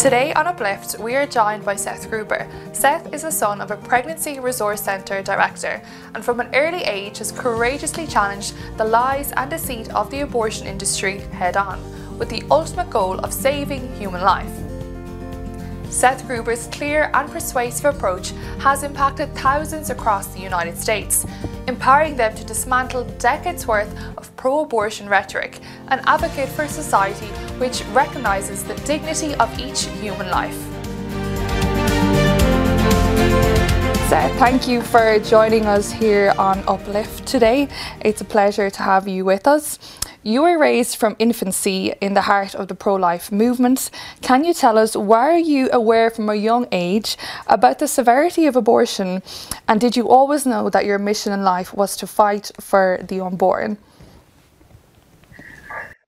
Today on Uplift, we are joined by Seth Gruber. Seth is the son of a pregnancy resource centre director and from an early age has courageously challenged the lies and deceit of the abortion industry head on, with the ultimate goal of saving human life. Seth Gruber's clear and persuasive approach has impacted thousands across the United States, empowering them to dismantle decades worth of pro abortion rhetoric and advocate for a society which recognises the dignity of each human life. Seth, uh, thank you for joining us here on Uplift today. It's a pleasure to have you with us. You were raised from infancy in the heart of the pro life movement. Can you tell us why are you aware from a young age about the severity of abortion? And did you always know that your mission in life was to fight for the unborn?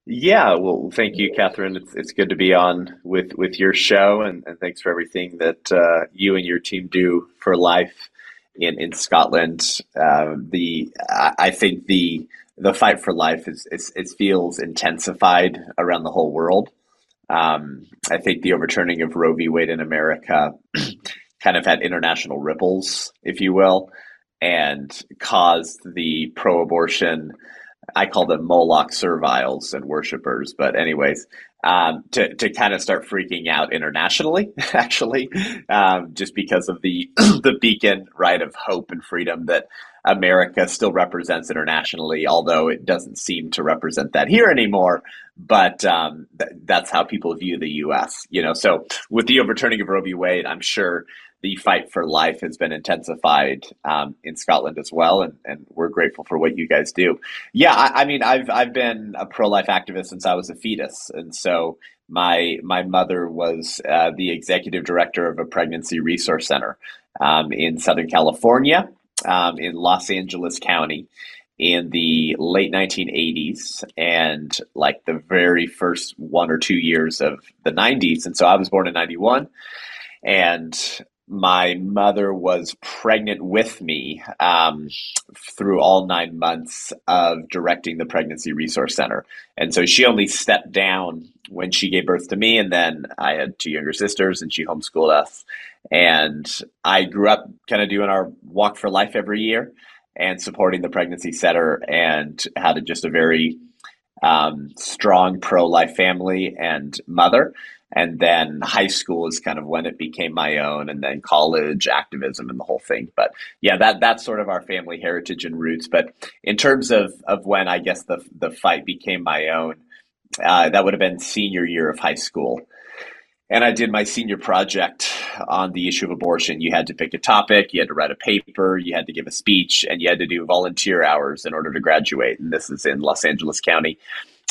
Yeah, well, thank you, Catherine. It's, it's good to be on with, with your show, and, and thanks for everything that uh, you and your team do for life in in Scotland. Uh, the I think the the fight for life is, is it feels intensified around the whole world. Um, I think the overturning of Roe v. Wade in America kind of had international ripples, if you will, and caused the pro-abortion. I call them Moloch serviles and worshippers, but anyways, um, to to kind of start freaking out internationally, actually, um, just because of the the beacon right of hope and freedom that America still represents internationally, although it doesn't seem to represent that here anymore. But um, th- that's how people view the U.S. You know, so with the overturning of Roe v. Wade, I'm sure the fight for life has been intensified um, in Scotland as well, and, and we're grateful for what you guys do. Yeah, I, I mean, I've I've been a pro life activist since I was a fetus, and so my my mother was uh, the executive director of a pregnancy resource center um, in Southern California um, in Los Angeles County in the late 1980s and like the very first one or two years of the 90s. And so I was born in 91 and my mother was pregnant with me um, through all nine months of directing the Pregnancy Resource Center. And so she only stepped down when she gave birth to me. And then I had two younger sisters and she homeschooled us. And I grew up kind of doing our walk for life every year and supporting the pregnancy center and had just a very um, strong pro life family and mother. And then high school is kind of when it became my own, and then college activism and the whole thing. But yeah, that that's sort of our family heritage and roots. But in terms of of when I guess the the fight became my own, uh, that would have been senior year of high school and I did my senior project on the issue of abortion. You had to pick a topic, you had to write a paper, you had to give a speech, and you had to do volunteer hours in order to graduate. And this is in Los Angeles County.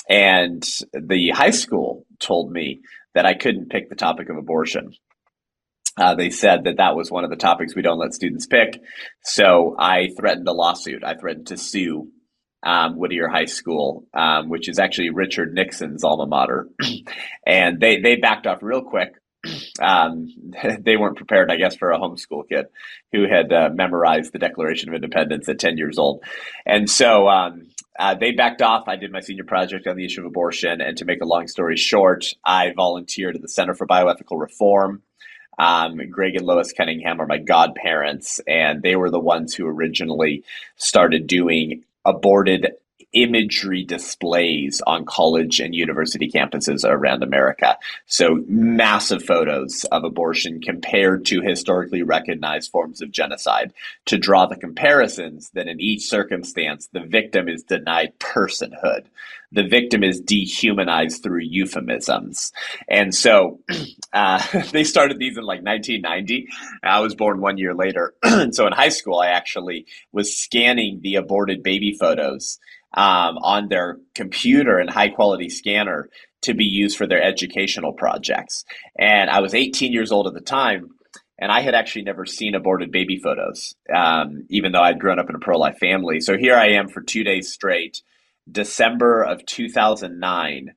And the high school told me that I couldn't pick the topic of abortion. Uh, they said that that was one of the topics we don't let students pick. So I threatened a lawsuit. I threatened to sue um, Whittier High School, um, which is actually Richard Nixon's alma mater, and they they backed off real quick. Um, they weren't prepared, I guess, for a homeschool kid who had uh, memorized the Declaration of Independence at ten years old, and so um, uh, they backed off. I did my senior project on the issue of abortion, and to make a long story short, I volunteered at the Center for Bioethical Reform. Um, Greg and Lois Cunningham are my godparents, and they were the ones who originally started doing aborted imagery displays on college and university campuses around America. So, massive photos of abortion compared to historically recognized forms of genocide to draw the comparisons that in each circumstance, the victim is denied personhood. The victim is dehumanized through euphemisms. And so uh, they started these in like 1990. I was born one year later. so in high school, I actually was scanning the aborted baby photos um, on their computer and high quality scanner to be used for their educational projects. And I was 18 years old at the time, and I had actually never seen aborted baby photos, um, even though I'd grown up in a pro life family. So here I am for two days straight, December of 2009,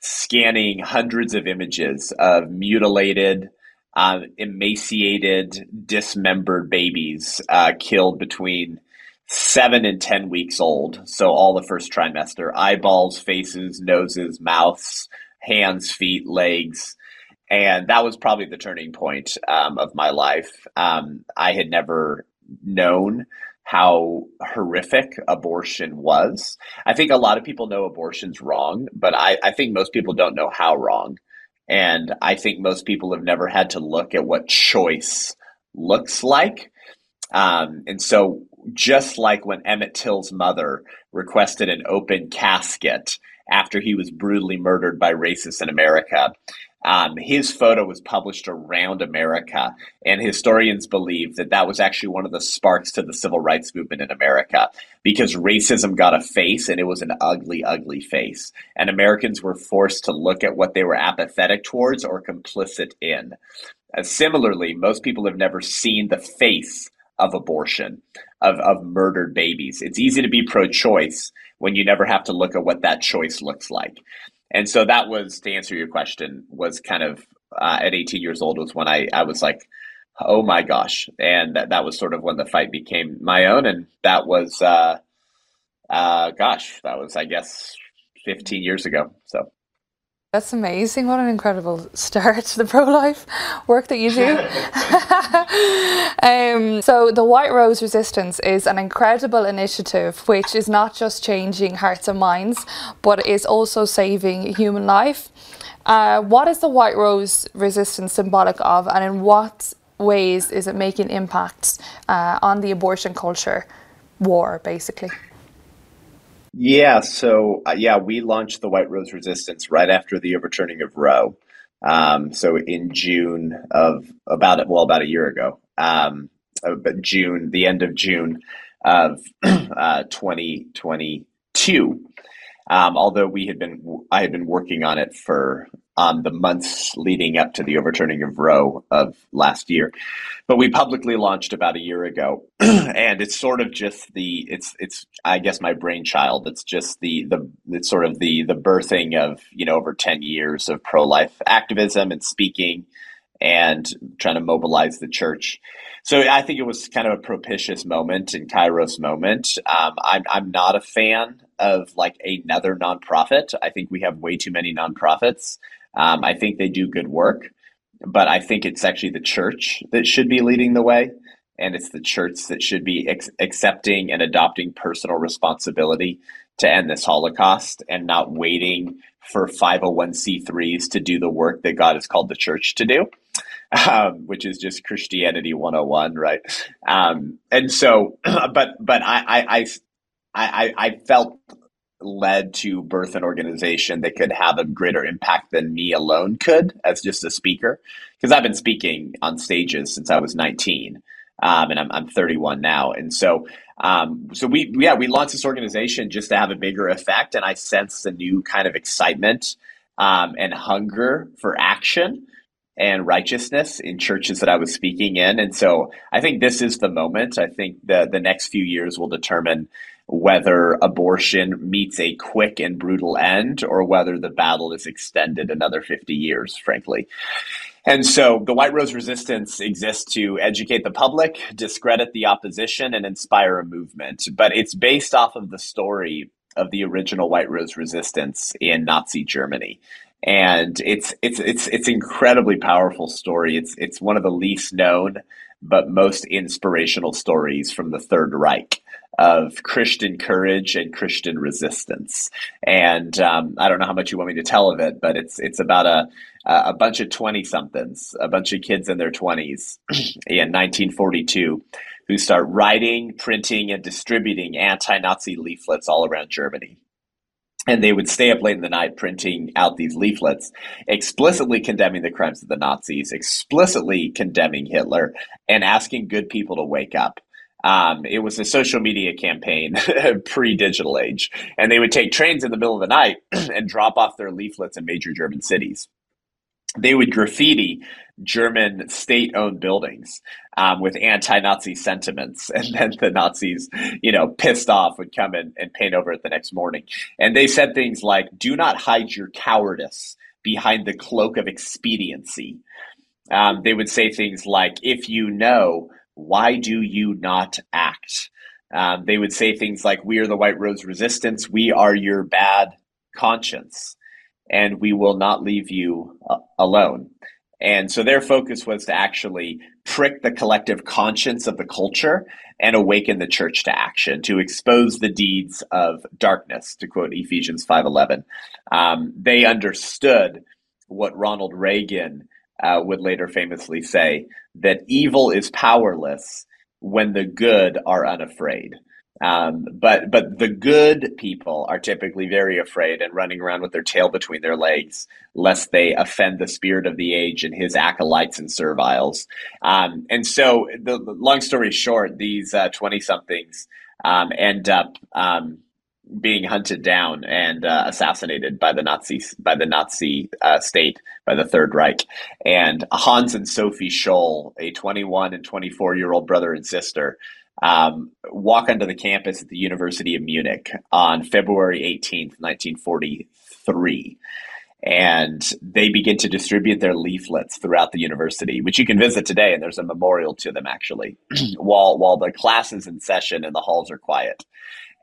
scanning hundreds of images of mutilated, uh, emaciated, dismembered babies uh, killed between seven and 10 weeks old. So all the first trimester eyeballs, faces, noses, mouths, hands, feet, legs. and that was probably the turning point um, of my life. Um, I had never known how horrific abortion was. I think a lot of people know abortion's wrong, but I, I think most people don't know how wrong. And I think most people have never had to look at what choice looks like. Um, and so, just like when Emmett Till's mother requested an open casket after he was brutally murdered by racists in America, um, his photo was published around America, and historians believe that that was actually one of the sparks to the civil rights movement in America because racism got a face, and it was an ugly, ugly face. And Americans were forced to look at what they were apathetic towards or complicit in. Uh, similarly, most people have never seen the face of abortion, of, of murdered babies. It's easy to be pro choice when you never have to look at what that choice looks like. And so that was to answer your question was kind of uh, at 18 years old was when I, I was like, oh my gosh. And that, that was sort of when the fight became my own. And that was, uh, uh, gosh, that was, I guess, 15 years ago. So. That's amazing. What an incredible start to the pro life work that you do. um, so, the White Rose Resistance is an incredible initiative which is not just changing hearts and minds, but is also saving human life. Uh, what is the White Rose Resistance symbolic of, and in what ways is it making impacts uh, on the abortion culture war, basically? Yeah, so uh, yeah, we launched the White Rose Resistance right after the overturning of Roe. Um, so in June of about well about a year ago, um, uh, but June, the end of June of uh, 2022. Um, although we had been, I had been working on it for um, the months leading up to the overturning of Roe of last year, but we publicly launched about a year ago, and it's sort of just the, it's, it's, I guess my brainchild. It's just the, the, it's sort of the, the birthing of you know over ten years of pro life activism and speaking, and trying to mobilize the church. So I think it was kind of a propitious moment and Kairos moment. Um, I'm I'm not a fan of like another nonprofit. I think we have way too many nonprofits. Um, I think they do good work, but I think it's actually the church that should be leading the way, and it's the church that should be ex- accepting and adopting personal responsibility to end this Holocaust and not waiting for 501c3s to do the work that God has called the church to do um, which is just Christianity 101, right? Um, and so, but but I I, I I felt led to birth an organization that could have a greater impact than me alone could as just a speaker, because I've been speaking on stages since I was 19. Um, and I'm, I'm 31 now. And so, um, so we, yeah, we launched this organization just to have a bigger effect. And I sensed a new kind of excitement, um, and hunger for action and righteousness in churches that I was speaking in. And so I think this is the moment. I think the, the next few years will determine whether abortion meets a quick and brutal end or whether the battle is extended another 50 years, frankly. And so the White Rose Resistance exists to educate the public, discredit the opposition, and inspire a movement. But it's based off of the story of the original White Rose Resistance in Nazi Germany and it's it's it's it's incredibly powerful story. It's it's one of the least known but most inspirational stories from the Third Reich of Christian courage and Christian resistance. And um, I don't know how much you want me to tell of it, but it's it's about a a bunch of twenty somethings, a bunch of kids in their twenties in 1942 who start writing, printing, and distributing anti-Nazi leaflets all around Germany and they would stay up late in the night printing out these leaflets explicitly condemning the crimes of the Nazis, explicitly condemning Hitler, and asking good people to wake up. Um, it was a social media campaign pre digital age. And they would take trains in the middle of the night and drop off their leaflets in major German cities they would graffiti German state owned buildings um, with anti Nazi sentiments. And then the Nazis, you know, pissed off would come in and paint over it the next morning. And they said things like, do not hide your cowardice behind the cloak of expediency. Um, they would say things like, if you know, why do you not act? Um, they would say things like, we are the White Rose Resistance, we are your bad conscience and we will not leave you uh, alone. And so their focus was to actually prick the collective conscience of the culture and awaken the church to action, to expose the deeds of darkness, to quote Ephesians 5.11. Um, they understood what Ronald Reagan uh, would later famously say, that evil is powerless when the good are unafraid. Um, but but the good people are typically very afraid and running around with their tail between their legs, lest they offend the spirit of the age and his acolytes and serviles. Um, and so, the, the, long story short, these twenty uh, somethings um, end up um, being hunted down and uh, assassinated by the Nazis by the Nazi uh, state by the Third Reich. And Hans and Sophie Scholl, a 21 and 24 year old brother and sister, um, walk onto the campus at the University of Munich on February 18th, 1943. And they begin to distribute their leaflets throughout the university, which you can visit today, and there's a memorial to them actually, while while the class is in session and the halls are quiet.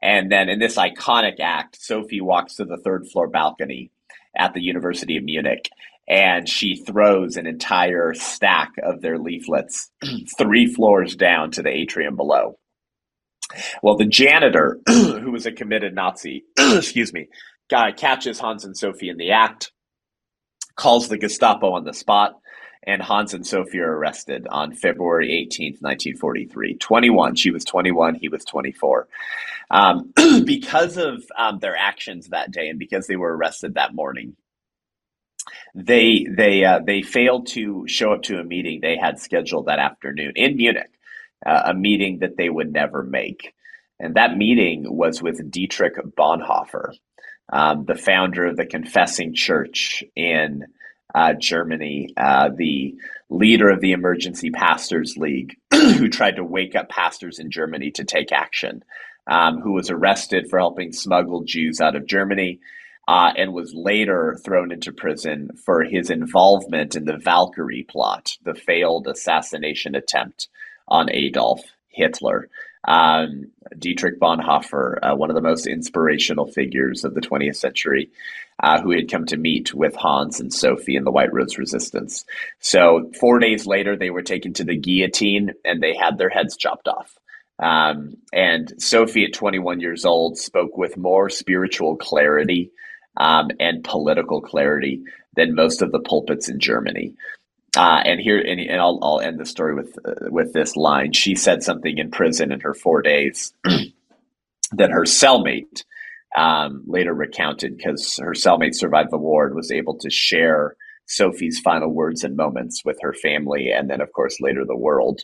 And then in this iconic act, Sophie walks to the third floor balcony at the University of Munich and she throws an entire stack of their leaflets three floors down to the atrium below. Well, the janitor, who was a committed Nazi, excuse me, guy catches Hans and Sophie in the act, calls the Gestapo on the spot, and Hans and Sophie are arrested on February 18th, 1943. 21. She was 21, he was 24. Um, because of um, their actions that day and because they were arrested that morning, they they uh, they failed to show up to a meeting they had scheduled that afternoon in Munich, uh, a meeting that they would never make. And that meeting was with Dietrich Bonhoeffer, um, the founder of the Confessing Church in uh, Germany, uh, the leader of the Emergency Pastors League, who tried to wake up pastors in Germany to take action, um, who was arrested for helping smuggle Jews out of Germany. Uh, and was later thrown into prison for his involvement in the Valkyrie plot, the failed assassination attempt on Adolf Hitler. Um, Dietrich Bonhoeffer, uh, one of the most inspirational figures of the 20th century, uh, who had come to meet with Hans and Sophie in the White Rose Resistance. So, four days later, they were taken to the guillotine and they had their heads chopped off. Um, and Sophie, at 21 years old, spoke with more spiritual clarity um, and political clarity than most of the pulpits in Germany. Uh, and here, and, and I'll, I'll, end the story with uh, with this line. She said something in prison in her four days that her cellmate um, later recounted because her cellmate survived the war and was able to share Sophie's final words and moments with her family, and then, of course, later the world.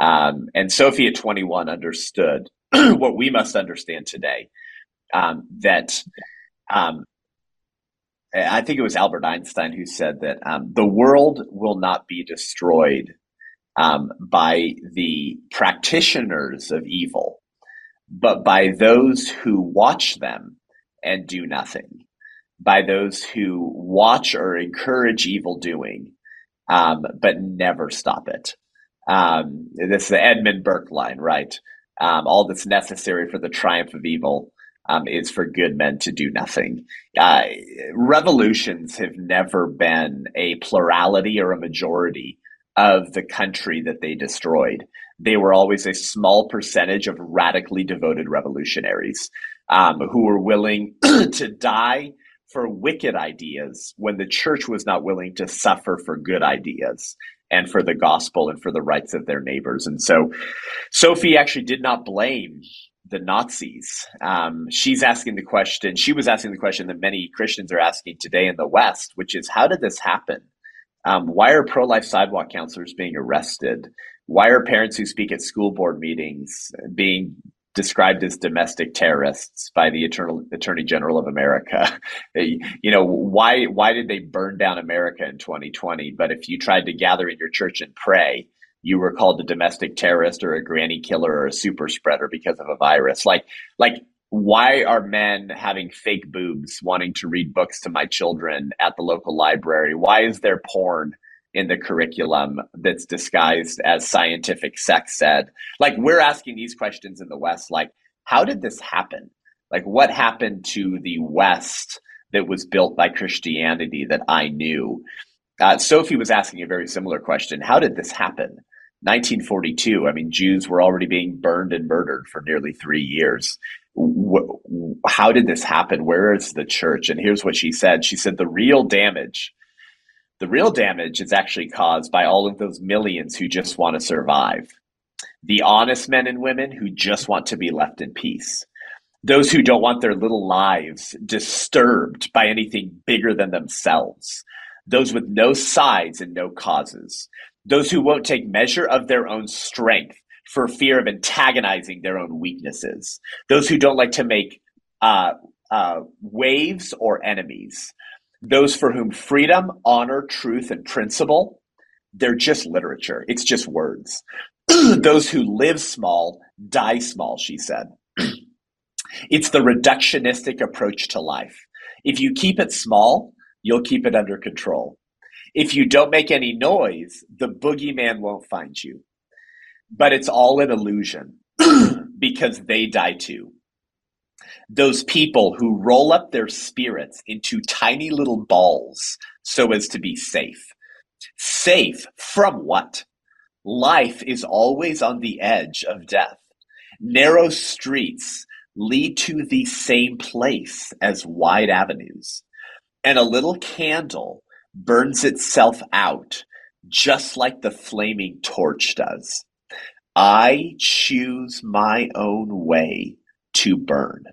Um, and Sophie, at 21, understood what we must understand today um, that um, I think it was Albert Einstein who said that um, the world will not be destroyed um, by the practitioners of evil, but by those who watch them and do nothing, by those who watch or encourage evil doing, um, but never stop it. Um, this is the Edmund Burke line, right? Um, all that's necessary for the triumph of evil um, is for good men to do nothing. Uh, revolutions have never been a plurality or a majority of the country that they destroyed. They were always a small percentage of radically devoted revolutionaries um, who were willing to die for wicked ideas when the church was not willing to suffer for good ideas and for the gospel and for the rights of their neighbors. And so Sophie actually did not blame the Nazis. Um, she's asking the question, she was asking the question that many Christians are asking today in the West, which is how did this happen? Um, why are pro life sidewalk counselors being arrested? Why are parents who speak at school board meetings being described as domestic terrorists by the Eternal, Attorney General of America? you know, why, why did they burn down America in 2020? But if you tried to gather in your church and pray, you were called a domestic terrorist or a granny killer or a super spreader because of a virus. Like, like, why are men having fake boobs wanting to read books to my children at the local library? Why is there porn in the curriculum that's disguised as scientific sex ed? Like, we're asking these questions in the West, like, how did this happen? Like, what happened to the West that was built by Christianity that I knew? Uh, Sophie was asking a very similar question. How did this happen? 1942, I mean, Jews were already being burned and murdered for nearly three years. how did this happen? Where is the church? And here's what she said She said, the real damage, the real damage is actually caused by all of those millions who just want to survive. The honest men and women who just want to be left in peace. Those who don't want their little lives disturbed by anything bigger than themselves. Those with no sides and no causes those who won't take measure of their own strength for fear of antagonizing their own weaknesses, those who don't like to make uh, uh, waves or enemies, those for whom freedom, honor, truth, and principle, they're just literature. It's just words. those who live small, die small, she said. it's the reductionistic approach to life. If you keep it small, you'll keep it under control. If you don't make any noise, the boogeyman won't find you. But it's all an illusion because they die too. Those people who roll up their spirits into tiny little balls so as to be safe. Safe from what? Life is always on the edge of death. Narrow streets lead to the same place as wide avenues. And a little candle burns itself out just like the flaming torch does. I choose my own way to burn.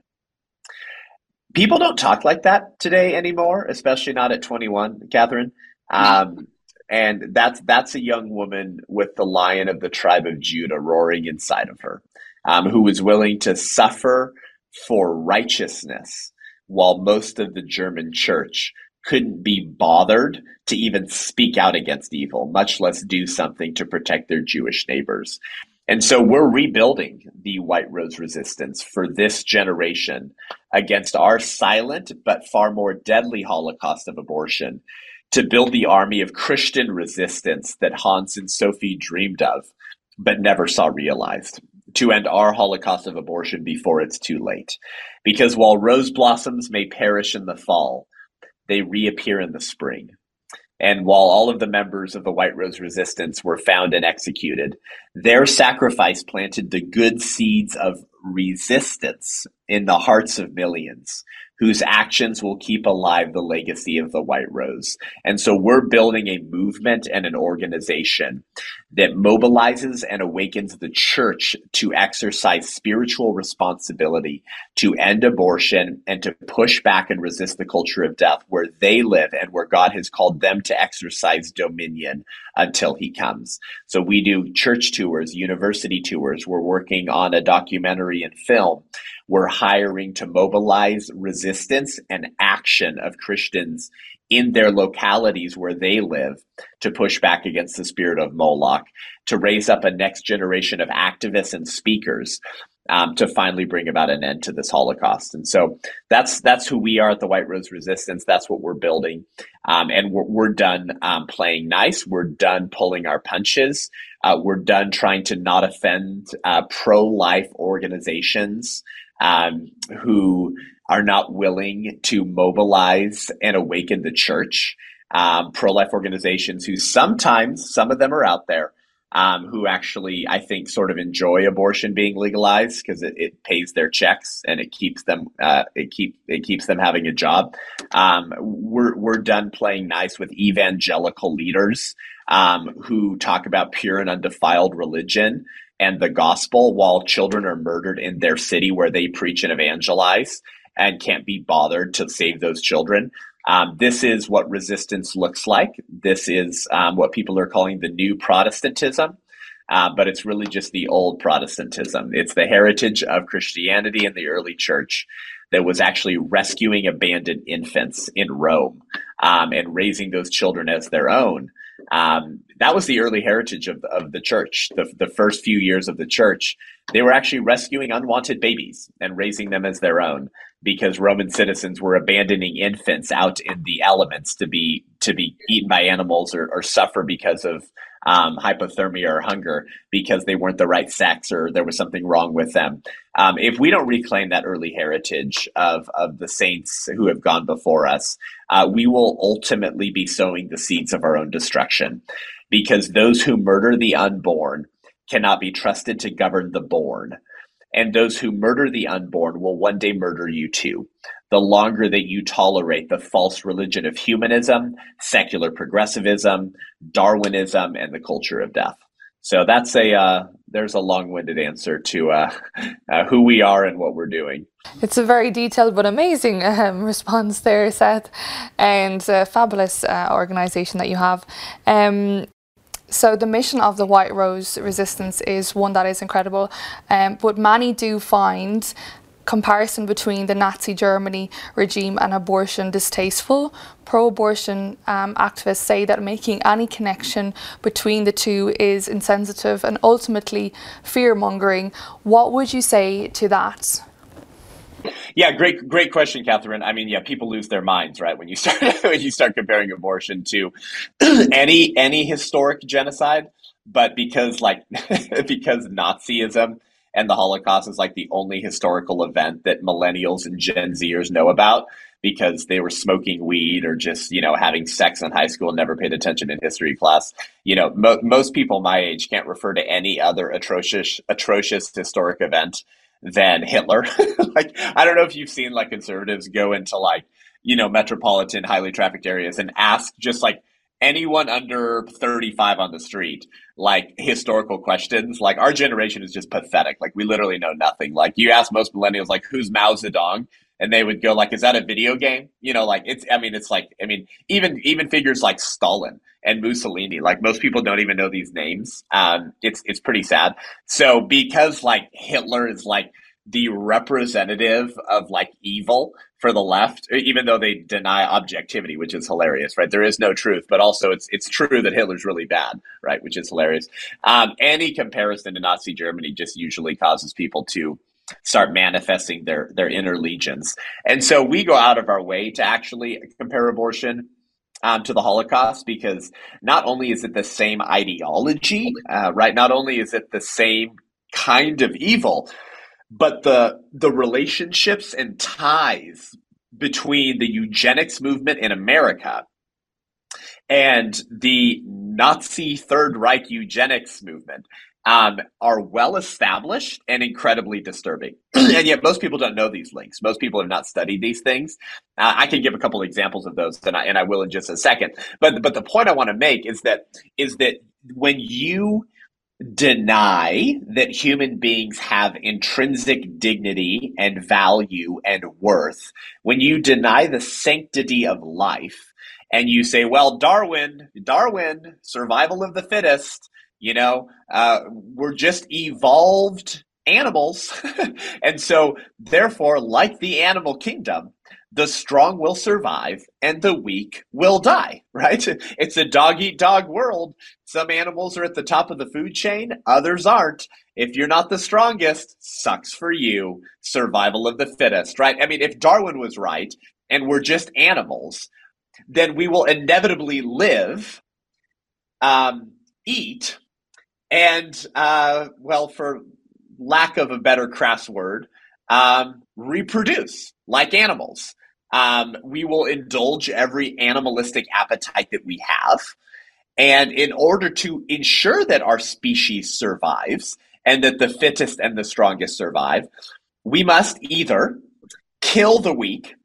People don't talk like that today anymore, especially not at 21, Catherine. Um, and that's that's a young woman with the lion of the tribe of Judah roaring inside of her, um, who is willing to suffer for righteousness, while most of the German church couldn't be bothered to even speak out against evil, much less do something to protect their Jewish neighbors. And so we're rebuilding the White Rose resistance for this generation against our silent but far more deadly Holocaust of abortion to build the army of Christian resistance that Hans and Sophie dreamed of but never saw realized to end our Holocaust of abortion before it's too late. Because while rose blossoms may perish in the fall, they reappear in the spring. And while all of the members of the White Rose Resistance were found and executed, their sacrifice planted the good seeds of resistance in the hearts of millions whose actions will keep alive the legacy of the White Rose. And so we're building a movement and an organization that mobilizes and awakens the church to exercise spiritual responsibility to end abortion and to push back and resist the culture of death where they live and where God has called them to exercise dominion until he comes. So we do church tours, university tours. We're working on a documentary and film we're hiring to mobilize resistance and action of Christians in their localities where they live to push back against the spirit of Moloch, to raise up a next generation of activists and speakers um, to finally bring about an end to this Holocaust. And so that's that's who we are at the White Rose Resistance. That's what we're building, um, and we're, we're done um, playing nice. We're done pulling our punches. Uh, we're done trying to not offend uh, pro-life organizations um, who are not willing to mobilize and awaken the church. Um, Pro life organizations who sometimes, some of them are out there, um, who actually, I think, sort of enjoy abortion being legalized because it, it, pays their checks and it keeps them uh, it keep it keeps them having a job. Um, we're we're done playing nice with evangelical leaders um, who talk about pure and undefiled religion and the gospel while children are murdered in their city where they preach and evangelize and can't be bothered to save those children. Um, this is what resistance looks like. This is um, what people are calling the new Protestantism, uh, but it's really just the old Protestantism. It's the heritage of Christianity in the early church that was actually rescuing abandoned infants in Rome um, and raising those children as their own. Um, that was the early heritage of, of the church. The, the first few years of the church, they were actually rescuing unwanted babies and raising them as their own because Roman citizens were abandoning infants out in the elements to be to be eaten by animals or, or suffer because of um, hypothermia or hunger because they weren't the right sex or there was something wrong with them. Um, if we don't reclaim that early heritage of, of the saints who have gone before us, uh, we will ultimately be sowing the seeds of our own destruction because those who murder the unborn cannot be trusted to govern the born. And those who murder the unborn will one day murder you too. The longer that you tolerate the false religion of humanism, secular progressivism, Darwinism, and the culture of death. So that's a uh, there's a long-winded answer to uh, uh, who we are and what we're doing. It's a very detailed but amazing um, response there, Seth, and a fabulous uh, organisation that you have. Um, so the mission of the White Rose Resistance is one that is incredible, um, but many do find comparison between the Nazi Germany regime and abortion distasteful. Pro abortion um, activists say that making any connection between the two is insensitive and ultimately fear mongering. What would you say to that? Yeah, great, great question, Catherine. I mean, yeah, people lose their minds, right, when you start when you start comparing abortion to any any historic genocide. But because like because Nazism and the Holocaust is like the only historical event that millennials and Gen Zers know about because they were smoking weed or just you know having sex in high school and never paid attention in history class. You know, mo- most people my age can't refer to any other atrocious atrocious historic event than Hitler. like I don't know if you've seen like conservatives go into like, you know, metropolitan highly trafficked areas and ask just like anyone under 35 on the street like historical questions. Like our generation is just pathetic. Like we literally know nothing. Like you ask most millennials like who's mao zedong and they would go like is that a video game you know like it's i mean it's like i mean even even figures like stalin and mussolini like most people don't even know these names um it's it's pretty sad so because like hitler is like the representative of like evil for the left, even though they deny objectivity, which is hilarious, right? There is no truth, but also it's it's true that Hitler's really bad, right? Which is hilarious. Um, any comparison to Nazi Germany just usually causes people to start manifesting their their inner legions, and so we go out of our way to actually compare abortion. Um, to the Holocaust, because not only is it the same ideology, uh, right? Not only is it the same kind of evil, but the the relationships and ties between the eugenics movement in America and the Nazi Third Reich eugenics movement um, are well established and incredibly disturbing. and yet, most people don't know these links. Most people have not studied these things. Uh, I can give a couple examples of those, and I, and I will in just a second. But but the point I want to make is that is that when you deny that human beings have intrinsic dignity and value and worth, when you deny the sanctity of life and you say, well, Darwin, Darwin, survival of the fittest, you know, uh, we're just evolved animals. and so, therefore, like the animal kingdom, the strong will survive and the weak will die, right? It's a dog eat dog world. Some animals are at the top of the food chain, others aren't. If you're not the strongest, sucks for you. Survival of the fittest, right? I mean, if Darwin was right and we're just animals, then we will inevitably live, um, eat, and, uh, well, for lack of a better crass word, um, reproduce like animals. Um, we will indulge every animalistic appetite that we have. And in order to ensure that our species survives and that the fittest and the strongest survive, we must either kill the weak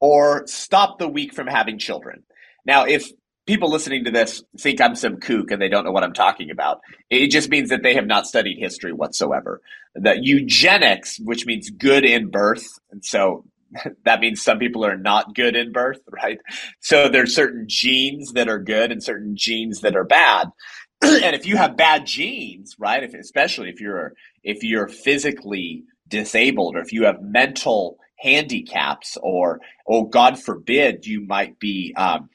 or stop the weak from having children. Now, if people listening to this think I'm some kook and they don't know what I'm talking about, it just means that they have not studied history whatsoever. The eugenics, which means good in birth, and so that means some people are not good in birth, right? So there's certain genes that are good and certain genes that are bad. and if you have bad genes, right, if especially if you're if you're physically disabled or if you have mental handicaps or oh god forbid you might be um,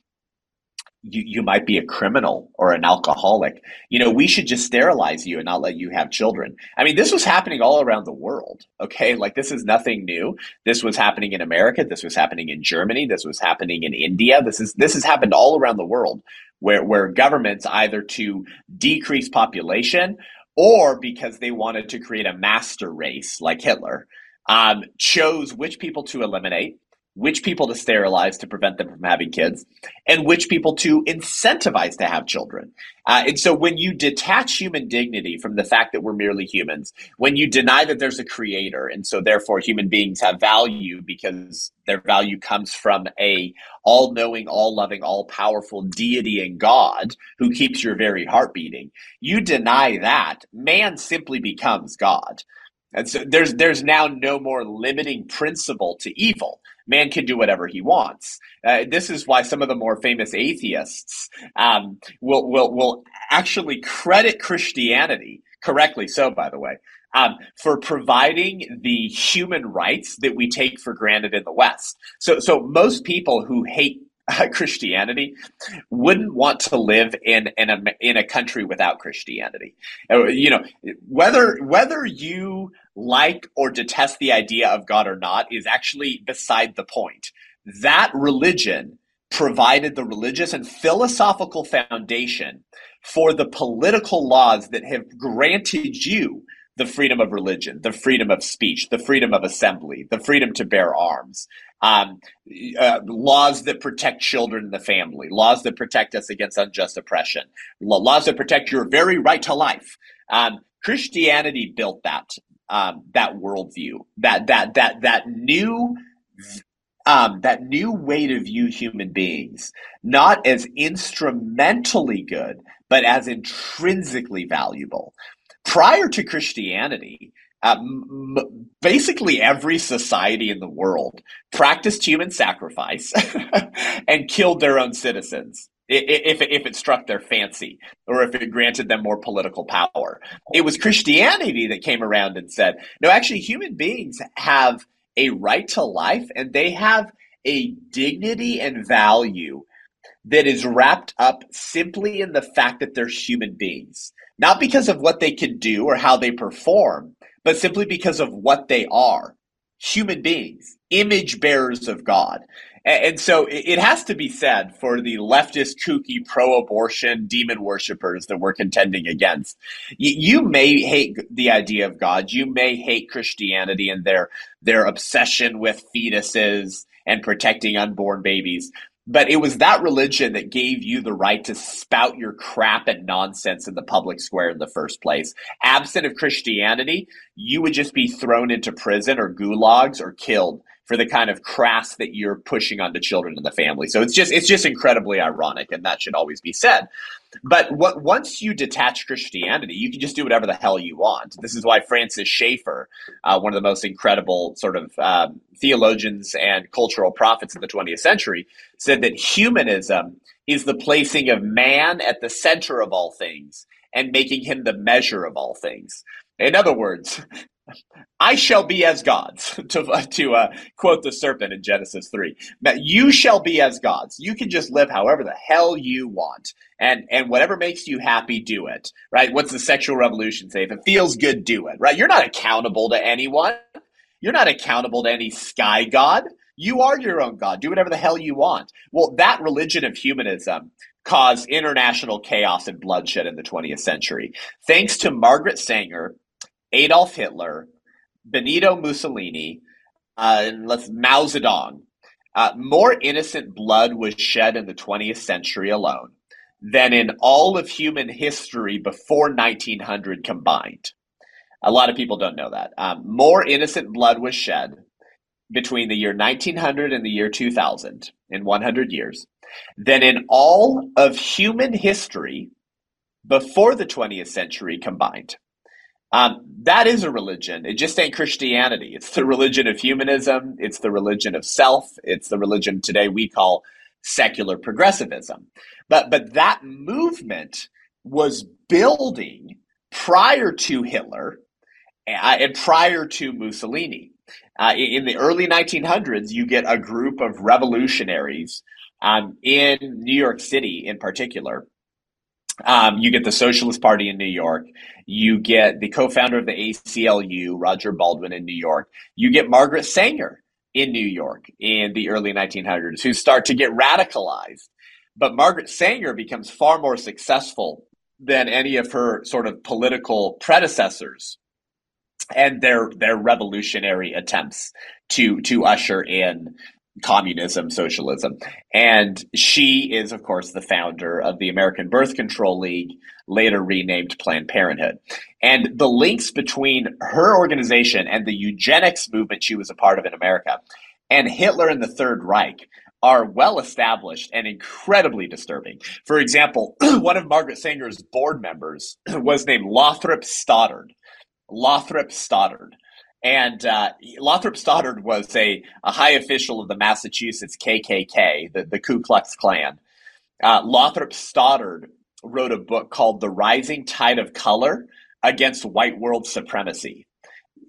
you, you might be a criminal or an alcoholic. You know, we should just sterilize you and not let you have children. I mean, this was happening all around the world. Okay. Like this is nothing new. This was happening in America. This was happening in Germany. This was happening in India. This is, this has happened all around the world where, where governments either to decrease population or because they wanted to create a master race like Hitler, um, chose which people to eliminate which people to sterilize to prevent them from having kids, and which people to incentivize to have children. Uh, and so when you detach human dignity from the fact that we're merely humans, when you deny that there's a creator, and so therefore human beings have value because their value comes from a all-knowing, all-loving, all-powerful deity and God who keeps your very heart beating, you deny that, man simply becomes God. And so there's there's now no more limiting principle to evil. Man can do whatever he wants. Uh, this is why some of the more famous atheists um, will will will actually credit Christianity correctly. So, by the way, um, for providing the human rights that we take for granted in the West. So, so most people who hate Christianity wouldn't want to live in in a in a country without Christianity. Uh, you know, whether whether you like or detest the idea of God or not is actually beside the point. That religion provided the religious and philosophical foundation for the political laws that have granted you the freedom of religion, the freedom of speech, the freedom of assembly, the freedom to bear arms, um, uh, laws that protect children and the family, laws that protect us against unjust oppression, laws that protect your very right to life. Um, Christianity built that um, that worldview, that that that that new um, that new way to view human beings, not as instrumentally good, but as intrinsically valuable. Prior to Christianity, uh, m- basically every society in the world practiced human sacrifice and killed their own citizens if, if it struck their fancy or if it granted them more political power. It was Christianity that came around and said, no, actually, human beings have a right to life and they have a dignity and value that is wrapped up simply in the fact that they're human beings, not because of what they can do or how they perform, but simply because of what they are human beings, image bearers of God. And so it has to be said for the leftist, kooky, pro abortion demon worshippers that we're contending against. You may hate the idea of God. You may hate Christianity and their, their obsession with fetuses and protecting unborn babies. But it was that religion that gave you the right to spout your crap and nonsense in the public square in the first place. Absent of Christianity, you would just be thrown into prison or gulags or killed for the kind of crass that you're pushing onto children and the family. So it's just it's just incredibly ironic, and that should always be said. But what once you detach Christianity, you can just do whatever the hell you want. This is why Francis Schaeffer, uh, one of the most incredible sort of um, theologians and cultural prophets of the 20th century, said that humanism is the placing of man at the center of all things and making him the measure of all things. In other words, I shall be as gods, to, to uh, quote the serpent in Genesis 3. That you shall be as gods. You can just live however the hell you want. And, and whatever makes you happy, do it. Right? What's the sexual revolution say? If it feels good, do it. Right? You're not accountable to anyone. You're not accountable to any sky god. You are your own god. Do whatever the hell you want. Well, that religion of humanism caused international chaos and bloodshed in the 20th century. Thanks to Margaret Sanger, Adolf Hitler, Benito Mussolini, uh, and let's Mao Zedong. Uh, more innocent blood was shed in the 20th century alone than in all of human history before 1900 combined. A lot of people don't know that. Um, more innocent blood was shed between the year 1900 and the year 2000 in 100 years than in all of human history before the 20th century combined. Um, that is a religion. It just ain't Christianity. It's the religion of humanism. It's the religion of self. It's the religion today we call secular progressivism. But but that movement was building prior to Hitler uh, and prior to Mussolini. Uh, in the early 1900s, you get a group of revolutionaries Um, in New York City, in particular, um, you get the Socialist Party in New York. You get the co-founder of the ACLU, Roger Baldwin, in New York. You get Margaret Sanger in New York in the early 1900s, who start to get radicalized. But Margaret Sanger becomes far more successful than any of her sort of political predecessors and their their revolutionary attempts to to usher in communism, socialism. And she is, of course, the founder of the American Birth Control League, later renamed Planned Parenthood. And the links between her organization and the eugenics movement she was a part of in America and Hitler and the Third Reich are well established and incredibly disturbing. For example, one of Margaret Sanger's board members was named Lothrop Stoddard. Lothrop Stoddard. And uh, Lothrop Stoddard was a, a high official of the Massachusetts KKK, the, the Ku Klux Klan. Uh, Lothrop Stoddard wrote a book called The Rising Tide of Color Against White World Supremacy.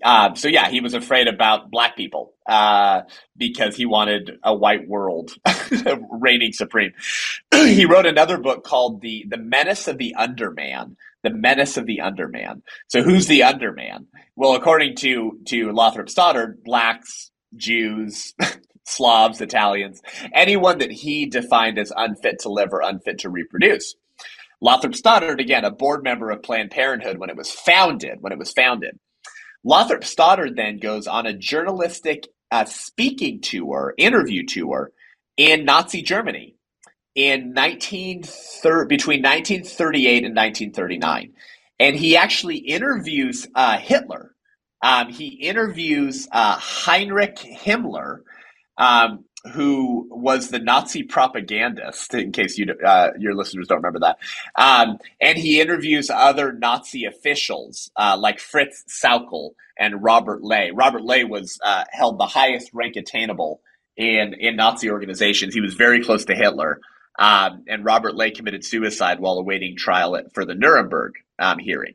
Uh, so yeah, he was afraid about black people uh, because he wanted a white world reigning supreme. he wrote another book called the the Menace of the Underman. The Menace of the Underman. So who's the Underman? Well, according to to Lothrop Stoddard, blacks, Jews, Slavs, Italians, anyone that he defined as unfit to live or unfit to reproduce. Lothrop Stoddard, again, a board member of Planned Parenthood when it was founded, when it was founded Lothrop Stoddard then goes on a journalistic uh, speaking tour, interview tour in Nazi Germany in 1930, between 1938 and 1939. And he actually interviews uh, Hitler. Um, he interviews uh, Heinrich Himmler, um, who was the Nazi propagandist, in case you uh, your listeners don't remember that. Um, and he interviews other Nazi officials uh, like Fritz Sauckel and Robert Ley. Robert Ley was uh, held the highest rank attainable in in Nazi organizations. He was very close to Hitler. Um, and Robert Ley committed suicide while awaiting trial at, for the Nuremberg um, hearing.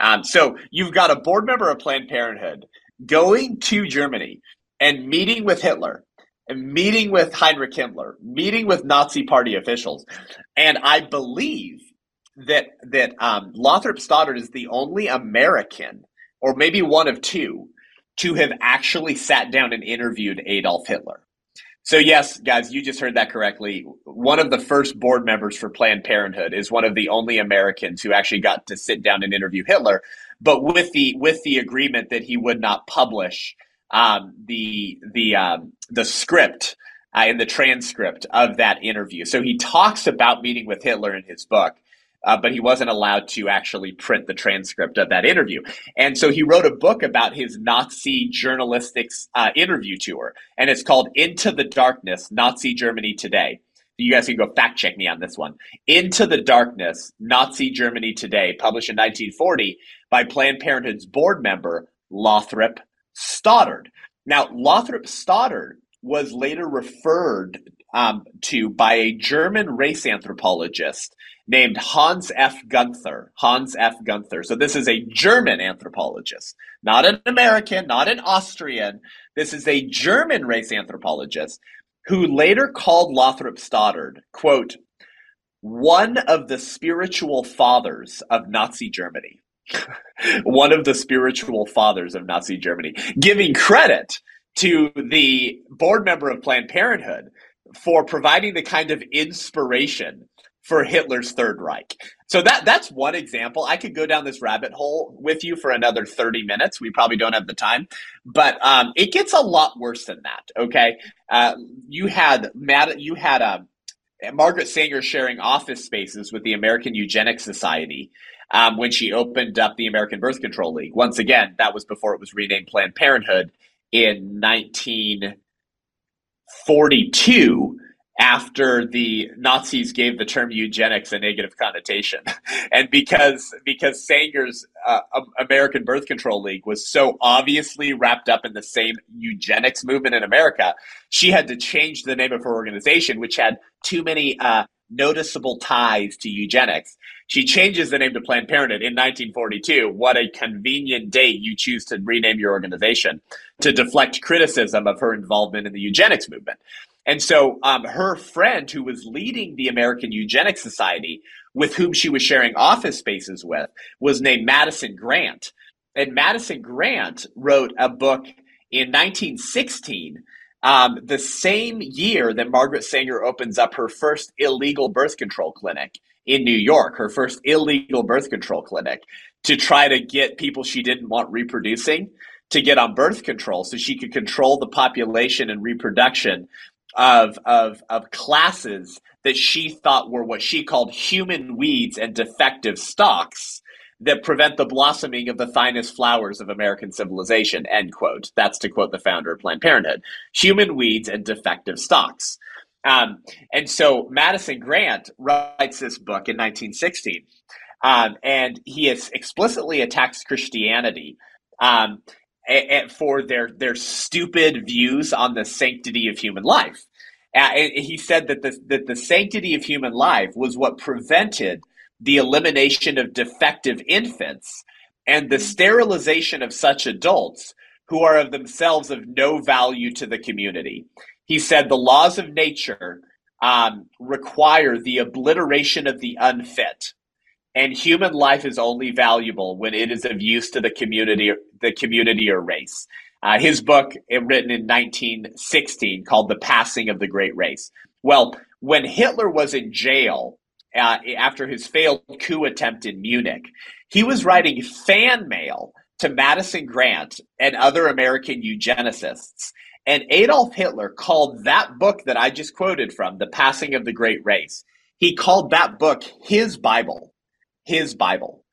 Um, so you've got a board member of Planned Parenthood going to Germany and meeting with Hitler meeting with Heinrich Himmler, meeting with Nazi Party officials, and I believe that that um, Lothrop Stoddard is the only American, or maybe one of two, to have actually sat down and interviewed Adolf Hitler. So yes, guys, you just heard that correctly. One of the first board members for Planned Parenthood is one of the only Americans who actually got to sit down and interview Hitler, but with the with the agreement that he would not publish um, the the um, the script uh, and the transcript of that interview. So he talks about meeting with Hitler in his book, uh, but he wasn't allowed to actually print the transcript of that interview. And so he wrote a book about his Nazi journalistics uh, interview tour, and it's called Into the Darkness Nazi Germany Today. You guys can go fact check me on this one. Into the Darkness Nazi Germany Today, published in 1940 by Planned Parenthood's board member, Lothrop Stoddard. Now, Lothrop Stoddard was later referred um, to by a German race anthropologist named Hans F. Gunther. Hans F. Gunther. So this is a German anthropologist, not an American, not an Austrian. This is a German race anthropologist who later called Lothrop Stoddard, quote, one of the spiritual fathers of Nazi Germany. One of the spiritual fathers of Nazi Germany, giving credit to the board member of Planned Parenthood for providing the kind of inspiration for Hitler's Third Reich. So that that's one example. I could go down this rabbit hole with you for another 30 minutes. We probably don't have the time, but um, it gets a lot worse than that. Okay, uh, you had Matt, you had a uh, Margaret Sanger sharing office spaces with the American Eugenics Society um, when she opened up the American Birth Control League. Once again, that was before it was renamed Planned Parenthood in 1942 after the Nazis gave the term eugenics a negative connotation, and because because Sanger's uh, American Birth Control League was so obviously wrapped up in the same eugenics movement in America, she had to change the name of her organization, which had too many uh, noticeable ties to eugenics. She changes the name to Planned Parenthood in 1942. What a convenient date you choose to rename your organization to deflect criticism of her involvement in the eugenics movement. And so um, her friend, who was leading the American Eugenics Society, with whom she was sharing office spaces with, was named Madison Grant. And Madison Grant wrote a book in 1916, um, the same year that Margaret Sanger opens up her first illegal birth control clinic in New York, her first illegal birth control clinic, to try to get people she didn't want reproducing to get on birth control so she could control the population and reproduction of, of, of classes that she thought were what she called human weeds and defective stocks that prevent the blossoming of the finest flowers of American civilization, end quote. That's to quote the founder of Planned Parenthood. Human weeds and defective stocks. Um, and so Madison Grant writes this book in 1916, um, and he is explicitly attacks Christianity um, for their their stupid views on the sanctity of human life. He said that the, that the sanctity of human life was what prevented the elimination of defective infants and the sterilization of such adults who are of themselves of no value to the community. He said the laws of nature um, require the obliteration of the unfit, and human life is only valuable when it is of use to the community, the community or race. Uh, his book, written in 1916, called "The Passing of the Great Race." Well, when Hitler was in jail uh, after his failed coup attempt in Munich, he was writing fan mail to Madison Grant and other American eugenicists. And Adolf Hitler called that book that I just quoted from, The Passing of the Great Race, he called that book his Bible. His Bible.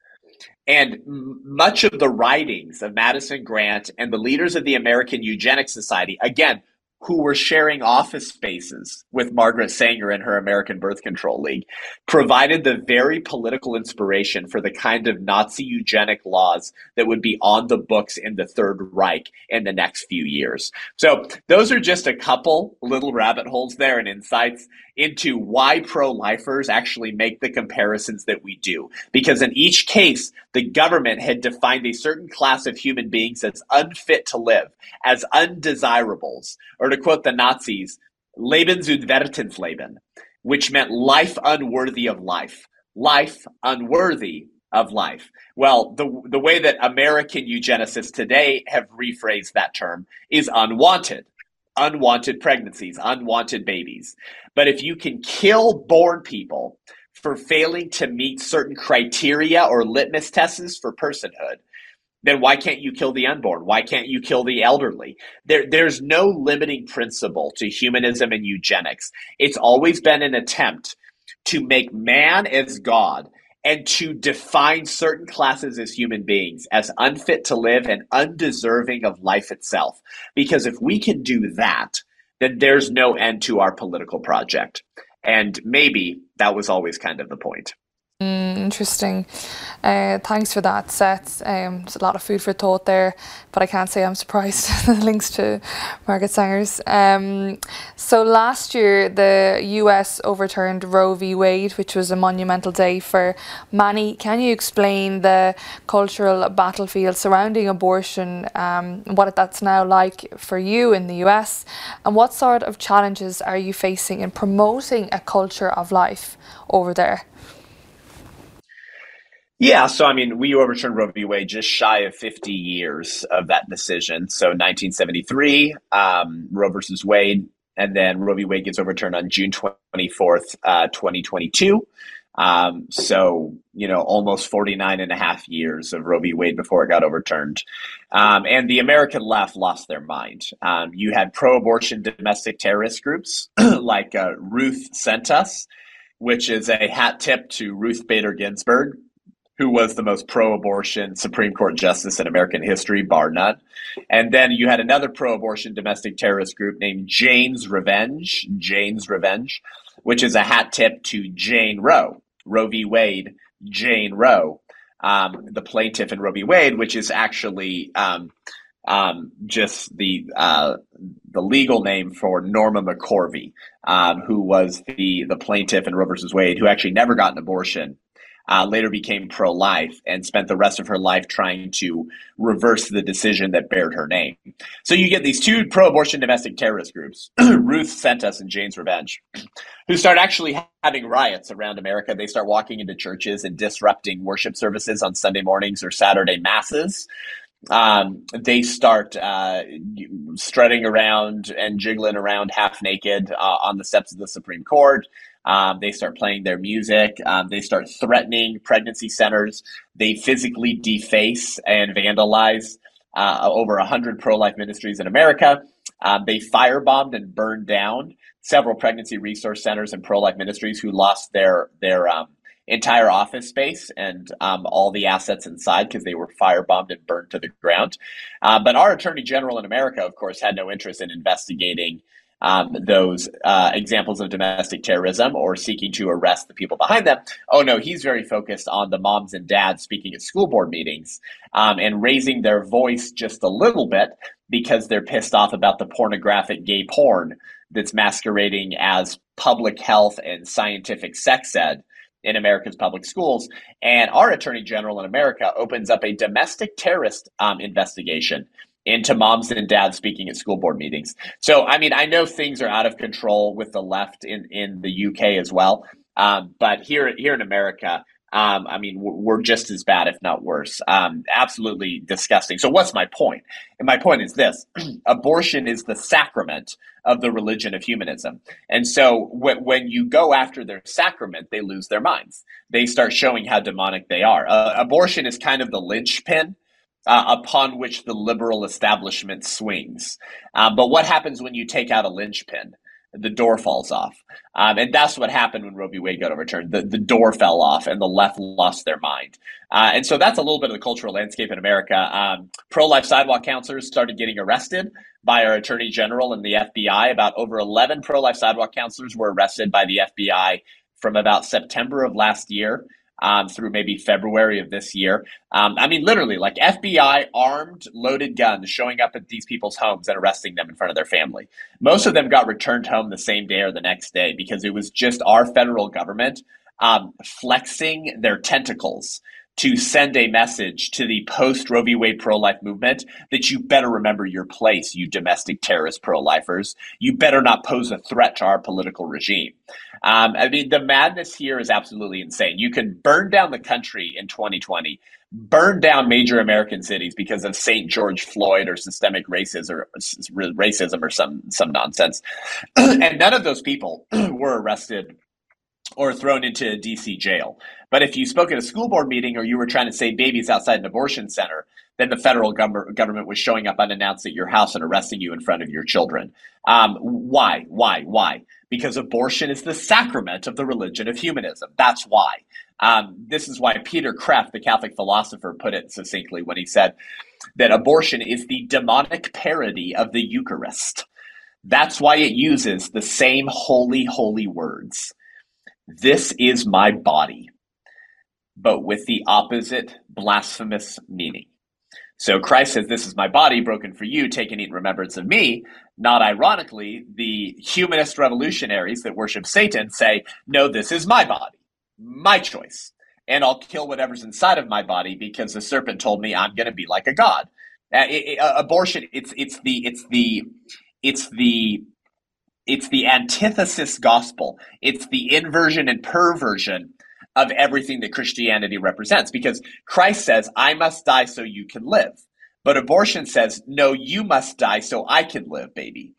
And much of the writings of Madison Grant and the leaders of the American Eugenics Society, again, who were sharing office spaces with Margaret Sanger and her American Birth Control League, provided the very political inspiration for the kind of Nazi eugenic laws that would be on the books in the Third Reich in the next few years. So, those are just a couple little rabbit holes there and insights into why pro lifers actually make the comparisons that we do. Because in each case, the government had defined a certain class of human beings as unfit to live, as undesirables, or to quote the Nazis, Lebensunwertensleben, which meant life unworthy of life. Life unworthy of life. Well, the, the way that American eugenicists today have rephrased that term is unwanted unwanted pregnancies, unwanted babies. But if you can kill born people for failing to meet certain criteria or litmus tests for personhood, then why can't you kill the unborn? Why can't you kill the elderly? There, there's no limiting principle to humanism and eugenics. It's always been an attempt to make man as God and to define certain classes as human beings as unfit to live and undeserving of life itself. Because if we can do that, then there's no end to our political project. And maybe that was always kind of the point. Mm, interesting. Uh, thanks for that, Seth. Um, there's a lot of food for thought there, but I can't say I'm surprised. links to Margaret Sanger's. Um, so last year, the US overturned Roe v. Wade, which was a monumental day for many. Can you explain the cultural battlefield surrounding abortion, um, what that's now like for you in the US, and what sort of challenges are you facing in promoting a culture of life over there? Yeah, so I mean, we overturned Roe v. Wade just shy of 50 years of that decision. So 1973, um, Roe versus Wade, and then Roe v. Wade gets overturned on June 24th, uh, 2022. Um, so, you know, almost 49 and a half years of Roe v. Wade before it got overturned. Um, and the American left lost their mind. Um, you had pro abortion domestic terrorist groups like uh, Ruth Sent Us, which is a hat tip to Ruth Bader Ginsburg, who was the most pro-abortion Supreme Court justice in American history, bar none. And then you had another pro-abortion domestic terrorist group named Jane's Revenge, Jane's Revenge, which is a hat tip to Jane Roe, Roe v. Wade, Jane Roe, um, the plaintiff in Roe v. Wade, which is actually um, um, just the uh, the legal name for Norma McCorvey, um, who was the the plaintiff in Roe versus Wade, who actually never got an abortion. Uh, later became pro life and spent the rest of her life trying to reverse the decision that bared her name. So you get these two pro abortion domestic terrorist groups, Ruth sent us and Jane's Revenge, who start actually having riots around America. They start walking into churches and disrupting worship services on Sunday mornings or Saturday masses um, they start uh, strutting around and jiggling around half naked uh, on the steps of the Supreme Court. Um, they start playing their music. Um, they start threatening pregnancy centers. They physically deface and vandalize uh, over 100 pro life ministries in America. Um, they firebombed and burned down several pregnancy resource centers and pro life ministries who lost their, their um, entire office space and um, all the assets inside because they were firebombed and burned to the ground. Uh, but our attorney general in America, of course, had no interest in investigating um, those uh, examples of domestic terrorism or seeking to arrest the people behind them. Oh no, he's very focused on the moms and dads speaking at school board meetings um, and raising their voice just a little bit because they're pissed off about the pornographic gay porn that's masquerading as public health and scientific sex ed in America's public schools. And our attorney general in America opens up a domestic terrorist um, investigation into moms and dads speaking at school board meetings. So, I mean, I know things are out of control with the left in, in the UK as well. Um, but here, here in America, um, I mean, we're just as bad, if not worse. Um, absolutely disgusting. So, what's my point? And my point is this abortion is the sacrament of the religion of humanism. And so, w- when you go after their sacrament, they lose their minds. They start showing how demonic they are. Uh, abortion is kind of the linchpin. Uh, upon which the liberal establishment swings. Uh, but what happens when you take out a linchpin? the door falls off. Um, and that's what happened when Roe v. Wade got overturned. The, the door fell off and the left lost their mind. Uh, and so that's a little bit of the cultural landscape in America. Um, Pro life sidewalk counselors started getting arrested by our attorney general and the FBI. About over 11 pro life sidewalk counselors were arrested by the FBI from about September of last year um, through maybe February of this year. Um, I mean, literally, like FBI armed, loaded guns showing up at these people's homes and arresting them in front of their family. Most of them got returned home the same day or the next day because it was just our federal government um, flexing their tentacles to send a message to the post Roe v. Wade pro life movement that you better remember your place, you domestic terrorist pro lifers. You better not pose a threat to our political regime. Um, I mean, the madness here is absolutely insane. You can burn down the country in 2020, burn down major American cities because of St. George Floyd or systemic racism or racism or some some nonsense, and none of those people were arrested or thrown into a DC jail. But if you spoke at a school board meeting or you were trying to save babies outside an abortion center, then the federal government was showing up unannounced at your house and arresting you in front of your children. Um, why? Why? Why? Because abortion is the sacrament of the religion of humanism. That's why. Um, this is why Peter Kreeft, the Catholic philosopher, put it succinctly when he said that abortion is the demonic parody of the Eucharist. That's why it uses the same holy, holy words. This is my body, but with the opposite blasphemous meaning. So Christ says, This is my body broken for you, take and eat in remembrance of me. Not ironically, the humanist revolutionaries that worship Satan say, No, this is my body, my choice. And I'll kill whatever's inside of my body because the serpent told me I'm going to be like a god. Uh, it, it, uh, abortion, it's it's the it's the it's the it's the antithesis gospel. It's the inversion and perversion of everything that Christianity represents because Christ says, I must die so you can live. But abortion says, no, you must die so I can live, baby.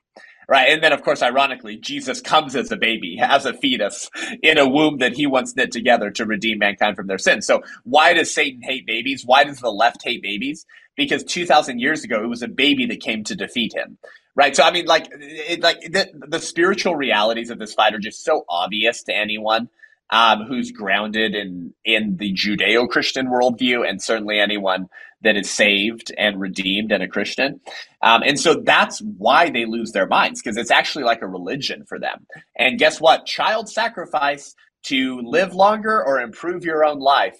Right. And then, of course, ironically, Jesus comes as a baby, as a fetus in a womb that he once knit together to redeem mankind from their sins. So, why does Satan hate babies? Why does the left hate babies? Because 2,000 years ago, it was a baby that came to defeat him right? So I mean, like, it, like the, the spiritual realities of this fight are just so obvious to anyone um, who's grounded in in the Judeo-Christian worldview, and certainly anyone that is saved and redeemed and a Christian. Um, and so that's why they lose their minds because it's actually like a religion for them. And guess what? Child sacrifice to live longer or improve your own life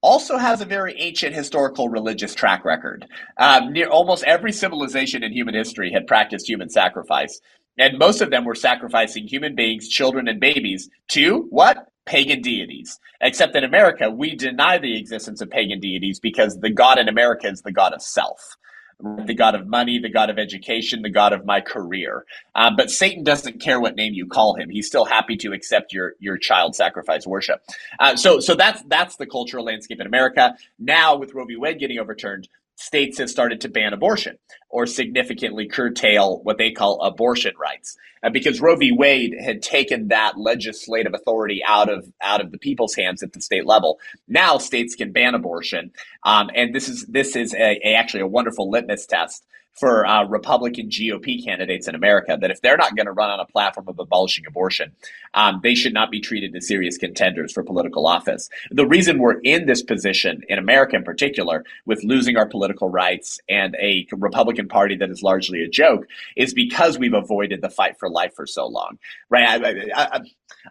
also has a very ancient historical religious track record. Um, near almost every civilization in human history had practiced human sacrifice. And most of them were sacrificing human beings, children, and babies to what? Pagan deities. Except in America, we deny the existence of pagan deities because the God in America is the God of self the God of money, the God of education, the God of my career. Um, but Satan doesn't care what name you call him. He's still happy to accept your your child sacrifice worship. Uh, so so that's that's the cultural landscape in America. Now with Roe v. Wade getting overturned, states have started to ban abortion or significantly curtail what they call abortion rights. Uh, because Roe v. Wade had taken that legislative authority out of out of the people's hands at the state level. Now states can ban abortion, um, and this is this is a, a, actually a wonderful litmus test for uh, Republican GOP candidates in America that if they're not going to run on a platform of abolishing abortion, um, they should not be treated as serious contenders for political office. The reason we're in this position, in America in particular, with losing our political rights and a Republican Party that is largely a joke, is because we've avoided the fight for life for so long, right? I, I, I,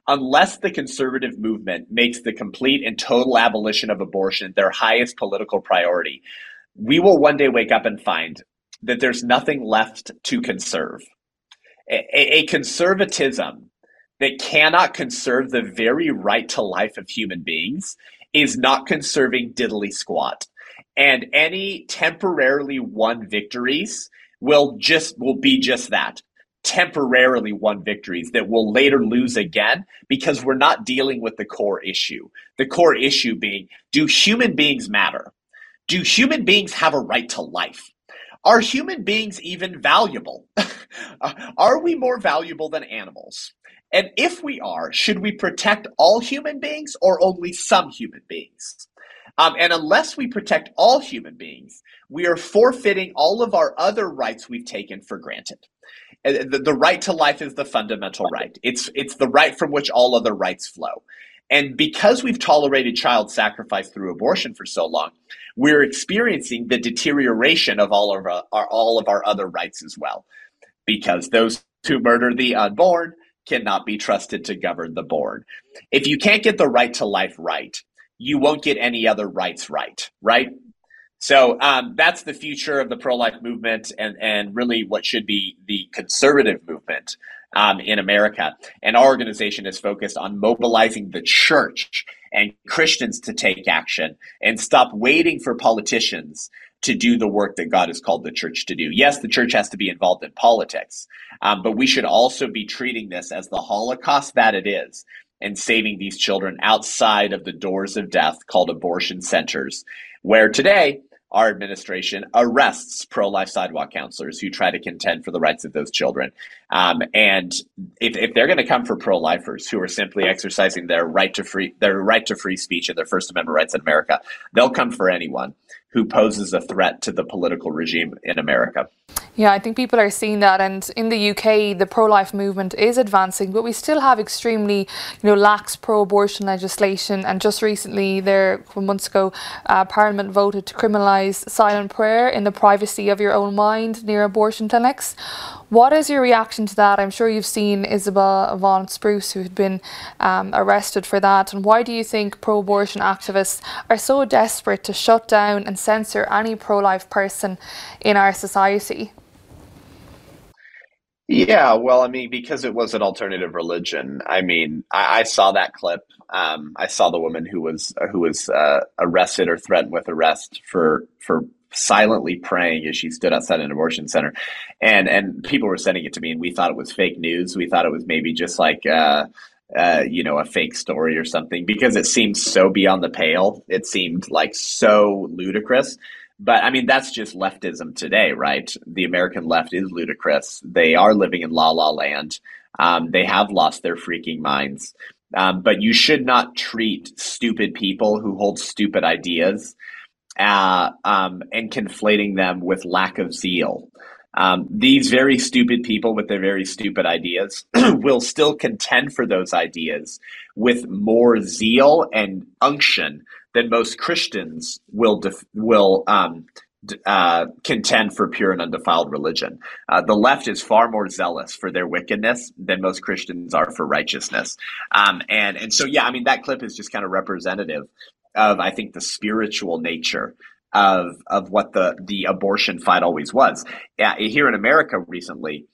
unless the conservative movement makes the complete and total abolition of abortion their highest political priority, we will one day wake up and find that there's nothing left to conserve. A, a, conservatism that cannot conserve the very right to life of human beings is not conserving diddly squat. And any temporarily won victories will just will be just that temporarily won victories that will later lose again because we're not dealing with the core issue. The core issue being do human beings matter? Do human beings have a right to life? Are human beings even valuable? are we more valuable than animals? And if we are, should we protect all human beings or only some human beings? Um, and unless we protect all human beings, we are forfeiting all of our other rights we've taken for granted. The, the right to life is the fundamental right. It's it's the right from which all other rights flow. And because we've tolerated child sacrifice through abortion for so long, we're experiencing the deterioration of all of our, our, all of our other rights as well. Because those who murder the unborn cannot be trusted to govern the born. If you can't get the right to life right, you won't get any other rights right, right? So um, that's the future of the pro-life movement, and and really what should be the conservative movement um, in America. And our organization is focused on mobilizing the church and Christians to take action and stop waiting for politicians to do the work that God has called the church to do. Yes, the church has to be involved in politics, um, but we should also be treating this as the Holocaust that it is and saving these children outside of the doors of death called abortion centers, where today our administration arrests pro life sidewalk counselors who try to contend for the rights of those children. Um, and if, if they're going to come for pro lifers who are simply exercising their right to free their right to free speech and their First Amendment rights in America, they'll come for anyone who poses a threat to the political regime in America. Yeah, I think people are seeing that, and in the UK, the pro-life movement is advancing, but we still have extremely, you know, lax pro-abortion legislation. And just recently, there, a couple months ago, uh, Parliament voted to criminalise silent prayer in the privacy of your own mind near abortion clinics. What is your reaction to that? I'm sure you've seen Isabel Vaughan Spruce, who had been um, arrested for that. And why do you think pro abortion activists are so desperate to shut down and censor any pro life person in our society? Yeah, well, I mean, because it was an alternative religion. I mean, I, I saw that clip. Um, I saw the woman who was who was uh, arrested or threatened with arrest for for silently praying as she stood outside an abortion center, and and people were sending it to me, and we thought it was fake news. We thought it was maybe just like. Uh, uh, you know, a fake story or something because it seemed so beyond the pale. It seemed like so ludicrous. But I mean, that's just leftism today, right? The American left is ludicrous. They are living in la la land. Um, they have lost their freaking minds. Um, but you should not treat stupid people who hold stupid ideas uh, um, and conflating them with lack of zeal. Um, these very stupid people with their very stupid ideas will still contend for those ideas with more zeal and unction than most Christians will def- will um, uh, contend for pure and undefiled religion. Uh, the left is far more zealous for their wickedness than most Christians are for righteousness. Um, and and so yeah, I mean that clip is just kind of representative of I think the spiritual nature of of what the the abortion fight always was. Yeah, here in America recently,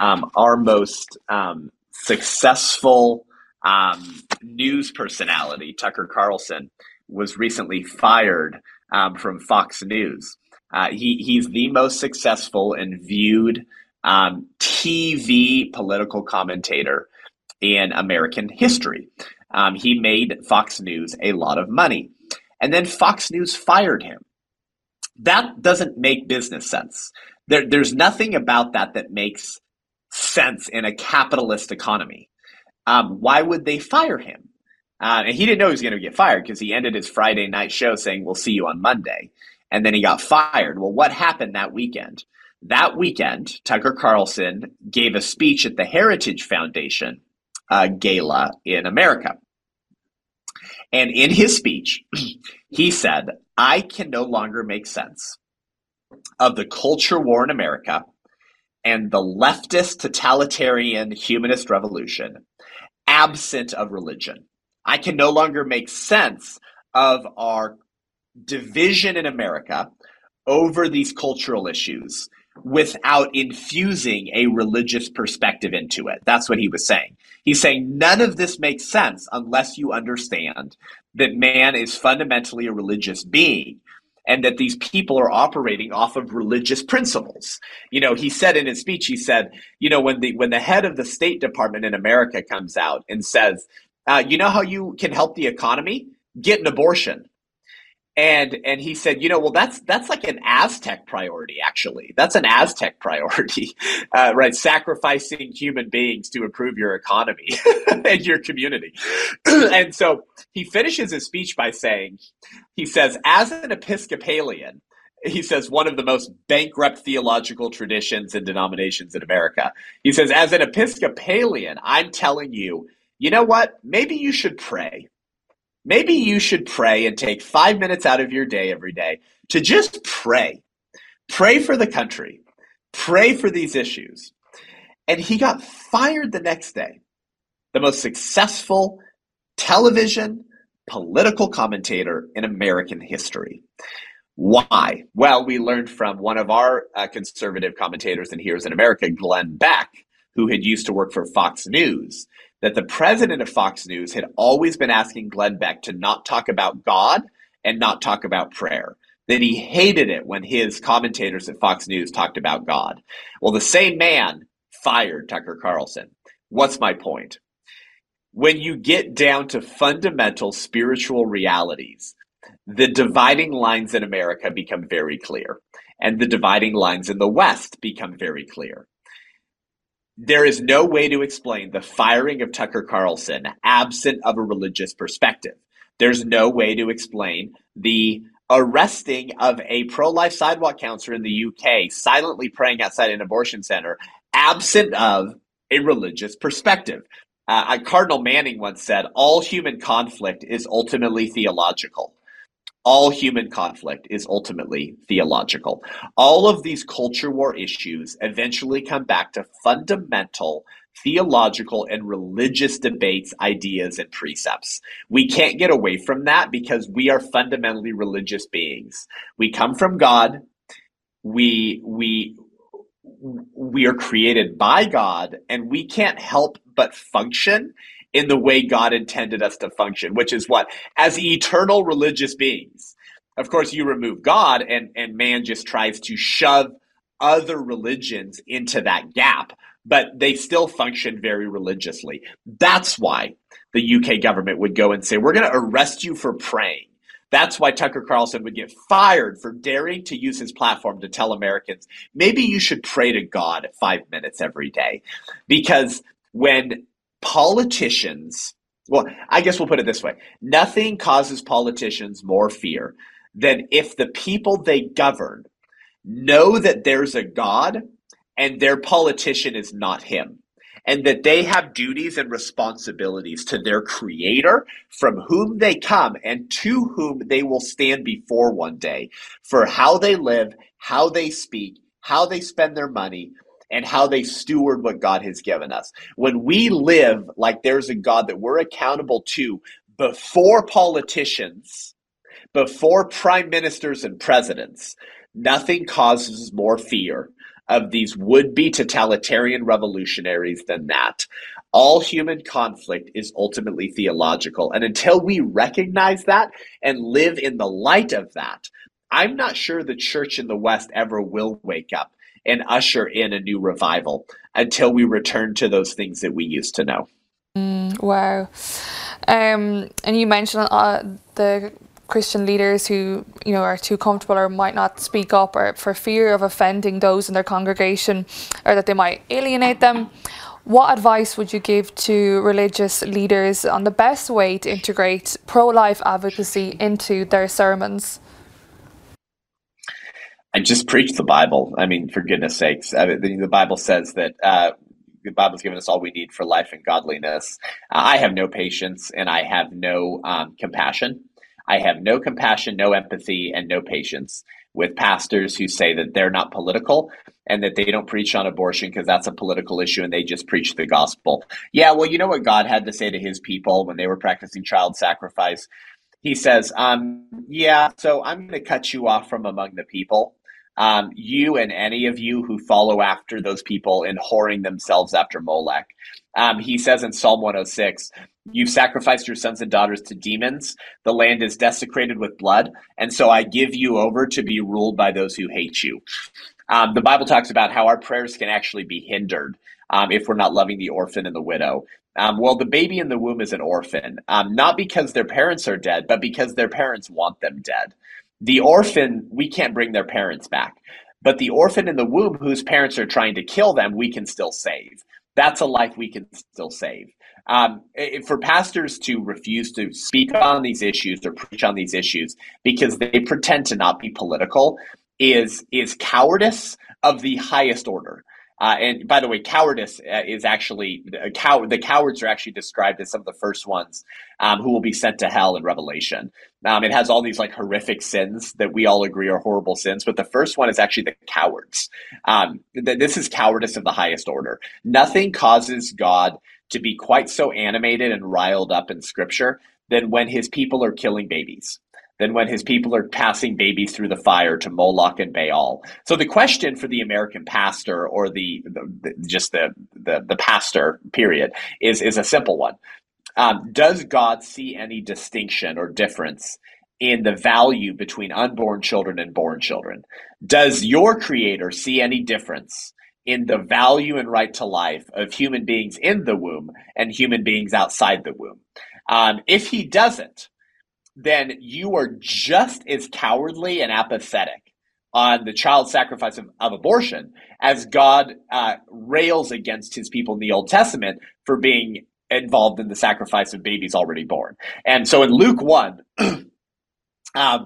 um, our most um, successful um, news personality, Tucker Carlson, was recently fired um, from Fox News. Uh, he he's the most successful and viewed um, TV political commentator in American history. Um, he made Fox News a lot of money. And then Fox News fired him. That doesn't make business sense. There, there's nothing about that that makes sense in a capitalist economy. Um, why would they fire him? Uh, and he didn't know he was going to get fired because he ended his Friday night show saying, We'll see you on Monday. And then he got fired. Well, what happened that weekend? That weekend, Tucker Carlson gave a speech at the Heritage Foundation uh, gala in America. And in his speech, he said, I can no longer make sense of the culture war in America and the leftist totalitarian humanist revolution absent of religion. I can no longer make sense of our division in America over these cultural issues without infusing a religious perspective into it. That's what he was saying. He's saying none of this makes sense unless you understand that man is fundamentally a religious being and that these people are operating off of religious principles. You know, he said in his speech, he said, you know, when the when the head of the State Department in America comes out and says, uh, you know how you can help the economy? Get an abortion and and he said you know well that's that's like an aztec priority actually. That's an aztec priority uh, right? Sacrificing human beings to improve your economy and your community. And so he finishes his speech by saying he says as an episcopalian he says one of the most bankrupt theological traditions and denominations in america. He says as an episcopalian i'm telling you you know what? Maybe you should pray maybe you should pray and take five minutes out of your day every day to just pray. Pray for the country, pray for these issues. And he got fired the next day. The most successful television political commentator in American history. Why? Well, we learned from one of our uh, conservative commentators and heroes in America, Glenn Beck, who had used to work for Fox News, that the president of Fox News had always been asking Glenn Beck to not talk about God and not talk about prayer. That he hated it when his commentators at Fox News talked about God. Well, the same man fired Tucker Carlson. What's my point? When you get down to fundamental spiritual realities, the dividing lines in America become very clear, and the dividing lines in the West become very clear. There is no way to explain the firing of Tucker Carlson absent of a religious perspective. There's no way to explain the arresting of a pro life sidewalk counselor in the UK silently praying outside an abortion center absent of a religious perspective. Uh, Cardinal Manning once said, All human conflict is ultimately theological all human conflict is ultimately theological. All of these culture war issues eventually come back to fundamental theological and religious debates, ideas, and precepts. We can't get away from that because we are fundamentally religious beings. We come from God. We we we are created by God and we can't help but function in the way God intended us to function, which is what? As eternal religious beings. Of course, you remove God and, and man just tries to shove other religions into that gap, but they still function very religiously. That's why the UK government would go and say, We're going to arrest you for praying. That's why Tucker Carlson would get fired for daring to use his platform to tell Americans, maybe you should pray to God five minutes every day. Because when politicians, well, I guess we'll put it this way nothing causes politicians more fear than if the people they govern know that there's a God and their politician is not him. And that they have duties and responsibilities to their creator from whom they come and to whom they will stand before one day for how they live, how they speak, how they spend their money, and how they steward what God has given us. When we live like there's a God that we're accountable to before politicians, before prime ministers and presidents, nothing causes more fear of these would be totalitarian revolutionaries than that. All human conflict is ultimately theological. And until we recognize that and live in the light of that, I'm not sure the church in the West ever will wake up and usher in a new revival until we return to those things that we used to know. Mm, wow. Um, and you mentioned uh, the Christian leaders who you know are too comfortable or might not speak up or for fear of offending those in their congregation or that they might alienate them. What advice would you give to religious leaders on the best way to integrate pro life advocacy into their sermons? And just preach the Bible. I mean, for goodness sakes, I mean, the Bible says that uh, the Bible's given us all we need for life and godliness. Uh, I have no patience and I have no um, compassion. I have no compassion, no empathy, and no patience with pastors who say that they're not political and that they don't preach on abortion because that's a political issue and they just preach the gospel. Yeah, well, you know what God had to say to his people when they were practicing child sacrifice? He says, um, Yeah, so I'm going to cut you off from among the people um, you and any of you who follow after those people in whoring themselves after Molech. Um, he says in Psalm 106, You've sacrificed your sons and daughters to demons. The land is desecrated with blood. And so I give you over to be ruled by those who hate you. Um, the Bible talks about how our prayers can actually be hindered um, if we're not loving the orphan and the widow. Um, well, the baby in the womb is an orphan, um, not because their parents are dead, but because their parents want them dead. The orphan, we can't bring their parents back. But the orphan in the womb whose parents are trying to kill them, we can still save. That's a life we can still save. Um, for pastors to refuse to speak on these issues or preach on these issues because they pretend to not be political is is cowardice of the highest order. Uh, and by the way, cowardice uh, is actually cow- the cowards are actually described as some of the first ones um, who will be sent to hell in Revelation. Um, it has all these like horrific sins that we all agree are horrible sins, but the first one is actually the cowards. Um, th- this is cowardice of the highest order. Nothing causes God to be quite so animated and riled up in Scripture than when His people are killing babies than when his people are passing babies through the fire to Moloch and Baal. So the question for the American pastor or the, the, the just the, the, the pastor period is is a simple one. Um, does God see any distinction or difference in the value between unborn children and born children? Does your creator see any difference in the value and right to life of human beings in the womb and human beings outside the womb? Um, if he doesn't, then you are just as cowardly and apathetic on the child sacrifice of, of abortion as God uh, rails against his people in the Old Testament for being involved in the sacrifice of babies already born. And so in Luke 1, uh,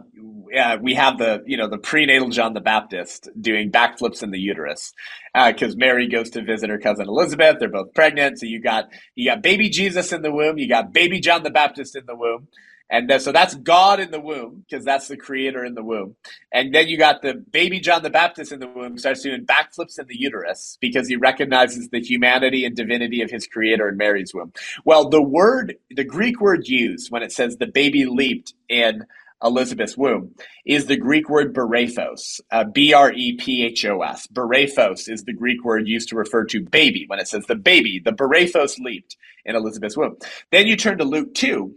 uh, we have the you know the prenatal John the Baptist doing backflips in the uterus because uh, Mary goes to visit her cousin Elizabeth. They're both pregnant, so you got you got baby Jesus in the womb, you got baby John the Baptist in the womb, and so that's God in the womb, because that's the creator in the womb. And then you got the baby John the Baptist in the womb starts doing backflips in the uterus because he recognizes the humanity and divinity of his creator in Mary's womb. Well, the word, the Greek word used when it says the baby leaped in Elizabeth's womb is the Greek word brephos, uh, B R E P H O S. Brephos is the Greek word used to refer to baby when it says the baby, the brephos leaped in Elizabeth's womb. Then you turn to Luke 2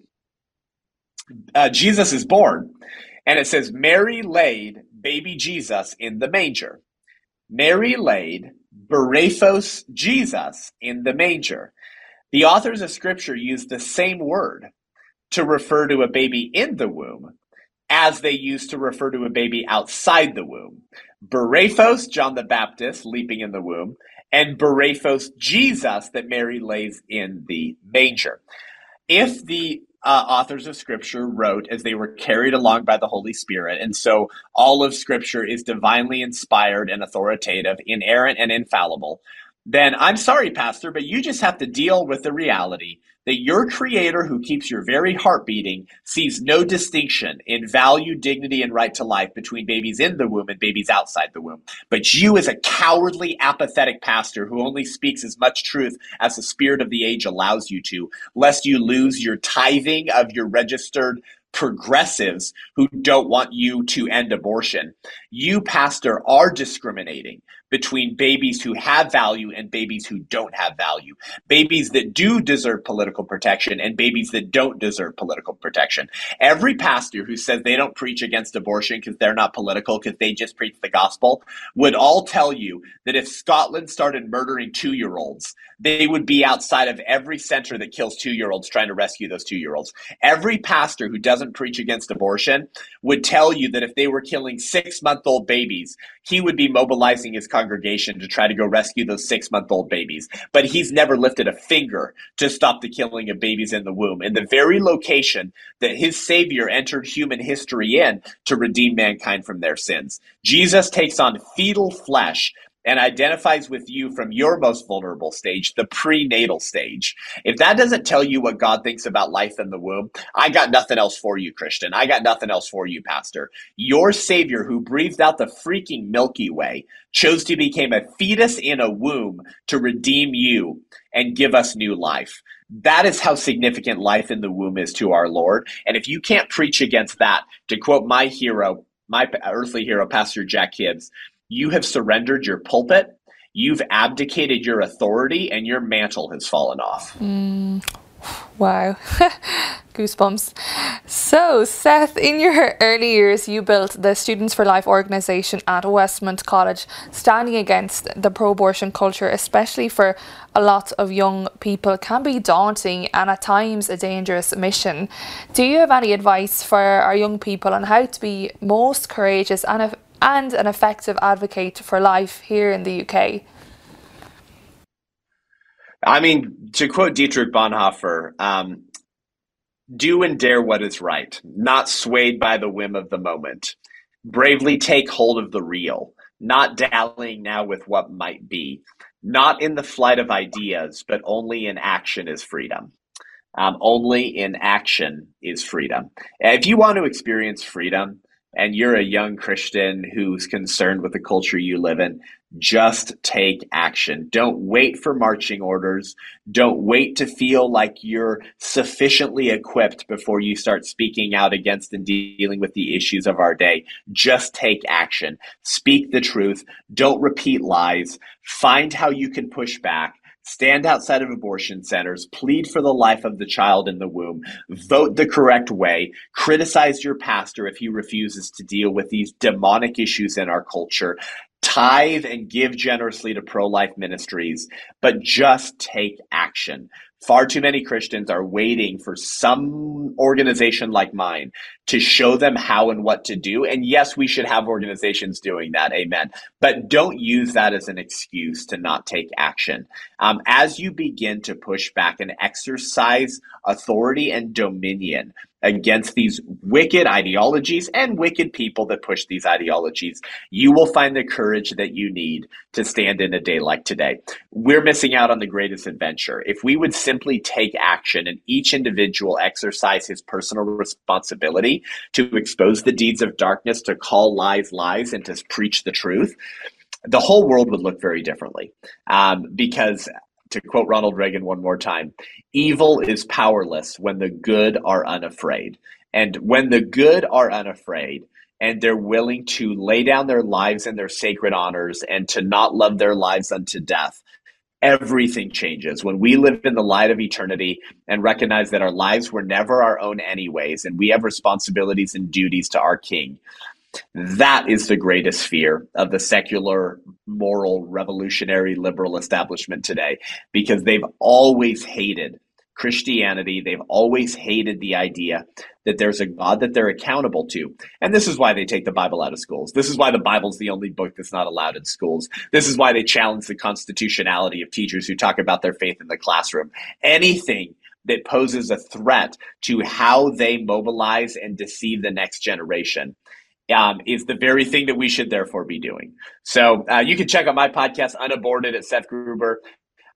uh, Jesus is born, and it says Mary laid baby Jesus in the manger. Mary laid Brephos Jesus in the manger. The authors of Scripture use the same word to refer to a baby in the womb as they used to refer to a baby outside the womb. Brephos, John the Baptist, leaping in the womb, and Brephos, Jesus, that Mary lays in the manger. If the uh, authors of Scripture wrote as they were carried along by the Holy Spirit. And so all of Scripture is divinely inspired and authoritative, inerrant and infallible. Then I'm sorry, Pastor, but you just have to deal with the reality that your creator who keeps your very heart beating sees no distinction in value, dignity, and right to life between babies in the womb and babies outside the womb. But you, as a cowardly, apathetic pastor who only speaks as much truth as the spirit of the age allows you to, lest you lose your tithing of your registered progressives who don't want you to end abortion. You, pastor, are discriminating between babies who have value and babies who don't have value, babies that do deserve political protection and babies that don't deserve political protection. Every pastor who says they don't preach against abortion because they're not political, because they just preach the gospel, would all tell you that if Scotland started murdering two year olds, they would be outside of every center that kills two year olds trying to rescue those two year olds. Every pastor who doesn't preach against abortion would tell you that if they were killing six month old babies, he would be mobilizing his congregation to try to go rescue those six month old babies. But he's never lifted a finger to stop the killing of babies in the womb. In the very location that his Savior entered human history in to redeem mankind from their sins. Jesus takes on fetal flesh and identifies with you from your most vulnerable stage, the prenatal stage. If that doesn't tell you what God thinks about life in the womb, I got nothing else for you, Christian. I got nothing else for you, Pastor. Your Savior, who breathed out the freaking Milky Way, chose to become a fetus in a womb to redeem you and give us new life. That is how significant life in the womb is to our Lord. And if you can't preach against that, to quote my hero, my earthly hero, Pastor Jack Hibbs, you have surrendered your pulpit, you've abdicated your authority, and your mantle has fallen off. Mm, wow. Goosebumps. So, Seth, in your early years, you built the Students for Life organization at Westmont College, standing against the pro abortion culture, especially for a lot of young people, can be daunting and at times a dangerous mission. Do you have any advice for our young people on how to be most courageous and and an effective advocate for life here in the UK? I mean, to quote Dietrich Bonhoeffer, um, do and dare what is right, not swayed by the whim of the moment. Bravely take hold of the real, not dallying now with what might be. Not in the flight of ideas, but only in action is freedom. Um, only in action is freedom. If you want to experience freedom, and you're a young Christian who's concerned with the culture you live in, just take action. Don't wait for marching orders. Don't wait to feel like you're sufficiently equipped before you start speaking out against and dealing with the issues of our day. Just take action. Speak the truth. Don't repeat lies. Find how you can push back stand outside of abortion centers, plead for the life of the child in the womb, vote the correct way, criticize your pastor if he refuses to deal with these demonic issues in our culture, tithe and give generously to pro life ministries, but just take action. Far too many Christians are waiting for some organization like mine to show them how and what to do. And yes, we should have organizations doing that. Amen. But don't use that as an excuse to not take action. Um, as you begin to push back and exercise authority and dominion against these wicked ideologies and wicked people that push these ideologies, you will find the courage that you need to stand in a day like today. We're missing out on the greatest adventure. If we would simply take action and each individual exercise his personal responsibility to expose the deeds of darkness, to call lies lies, and to preach the truth, the whole world would look very differently. Um, because to quote Ronald Reagan one more time, evil is powerless when the good are unafraid. And when the good are unafraid, and they're willing to lay down their lives and their sacred honors and to not love their lives unto death, everything changes. When we live in the light of eternity and recognize that our lives were never our own, anyways, and we have responsibilities and duties to our King, that is the greatest fear of the secular, moral, revolutionary, liberal establishment today because they've always hated Christianity. They've always hated the idea that there's a God that they're accountable to. And this is why they take the Bible out of schools. This is why the Bible's the only book that's not allowed in schools. This is why they challenge the constitutionality of teachers who talk about their faith in the classroom. Anything that poses a threat to how they mobilize and deceive the next generation um, is the very thing that we should therefore be doing. So uh, you can check out my podcast, Unaborted, at Seth Gruber.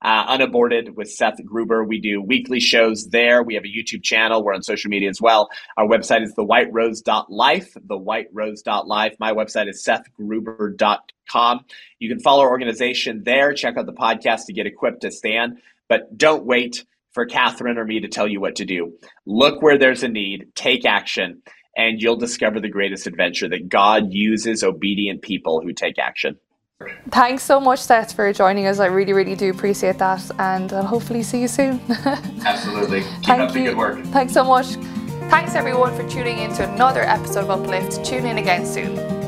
Uh, Unaborted with Seth Gruber. We do weekly shows there. We have a YouTube channel. We're on social media as well. Our website is thewhiterose.life, thewhiterose.life. My website is sethgruber.com. You can follow our organization there. Check out the podcast to get equipped to stand. But don't wait for Catherine or me to tell you what to do. Look where there's a need, take action, and you'll discover the greatest adventure that God uses obedient people who take action. Thanks so much, Seth, for joining us. I really, really do appreciate that, and I'll hopefully see you soon. Absolutely. Keep Thank up the you. good work. Thanks so much. Thanks everyone for tuning in to another episode of Uplift. Tune in again soon.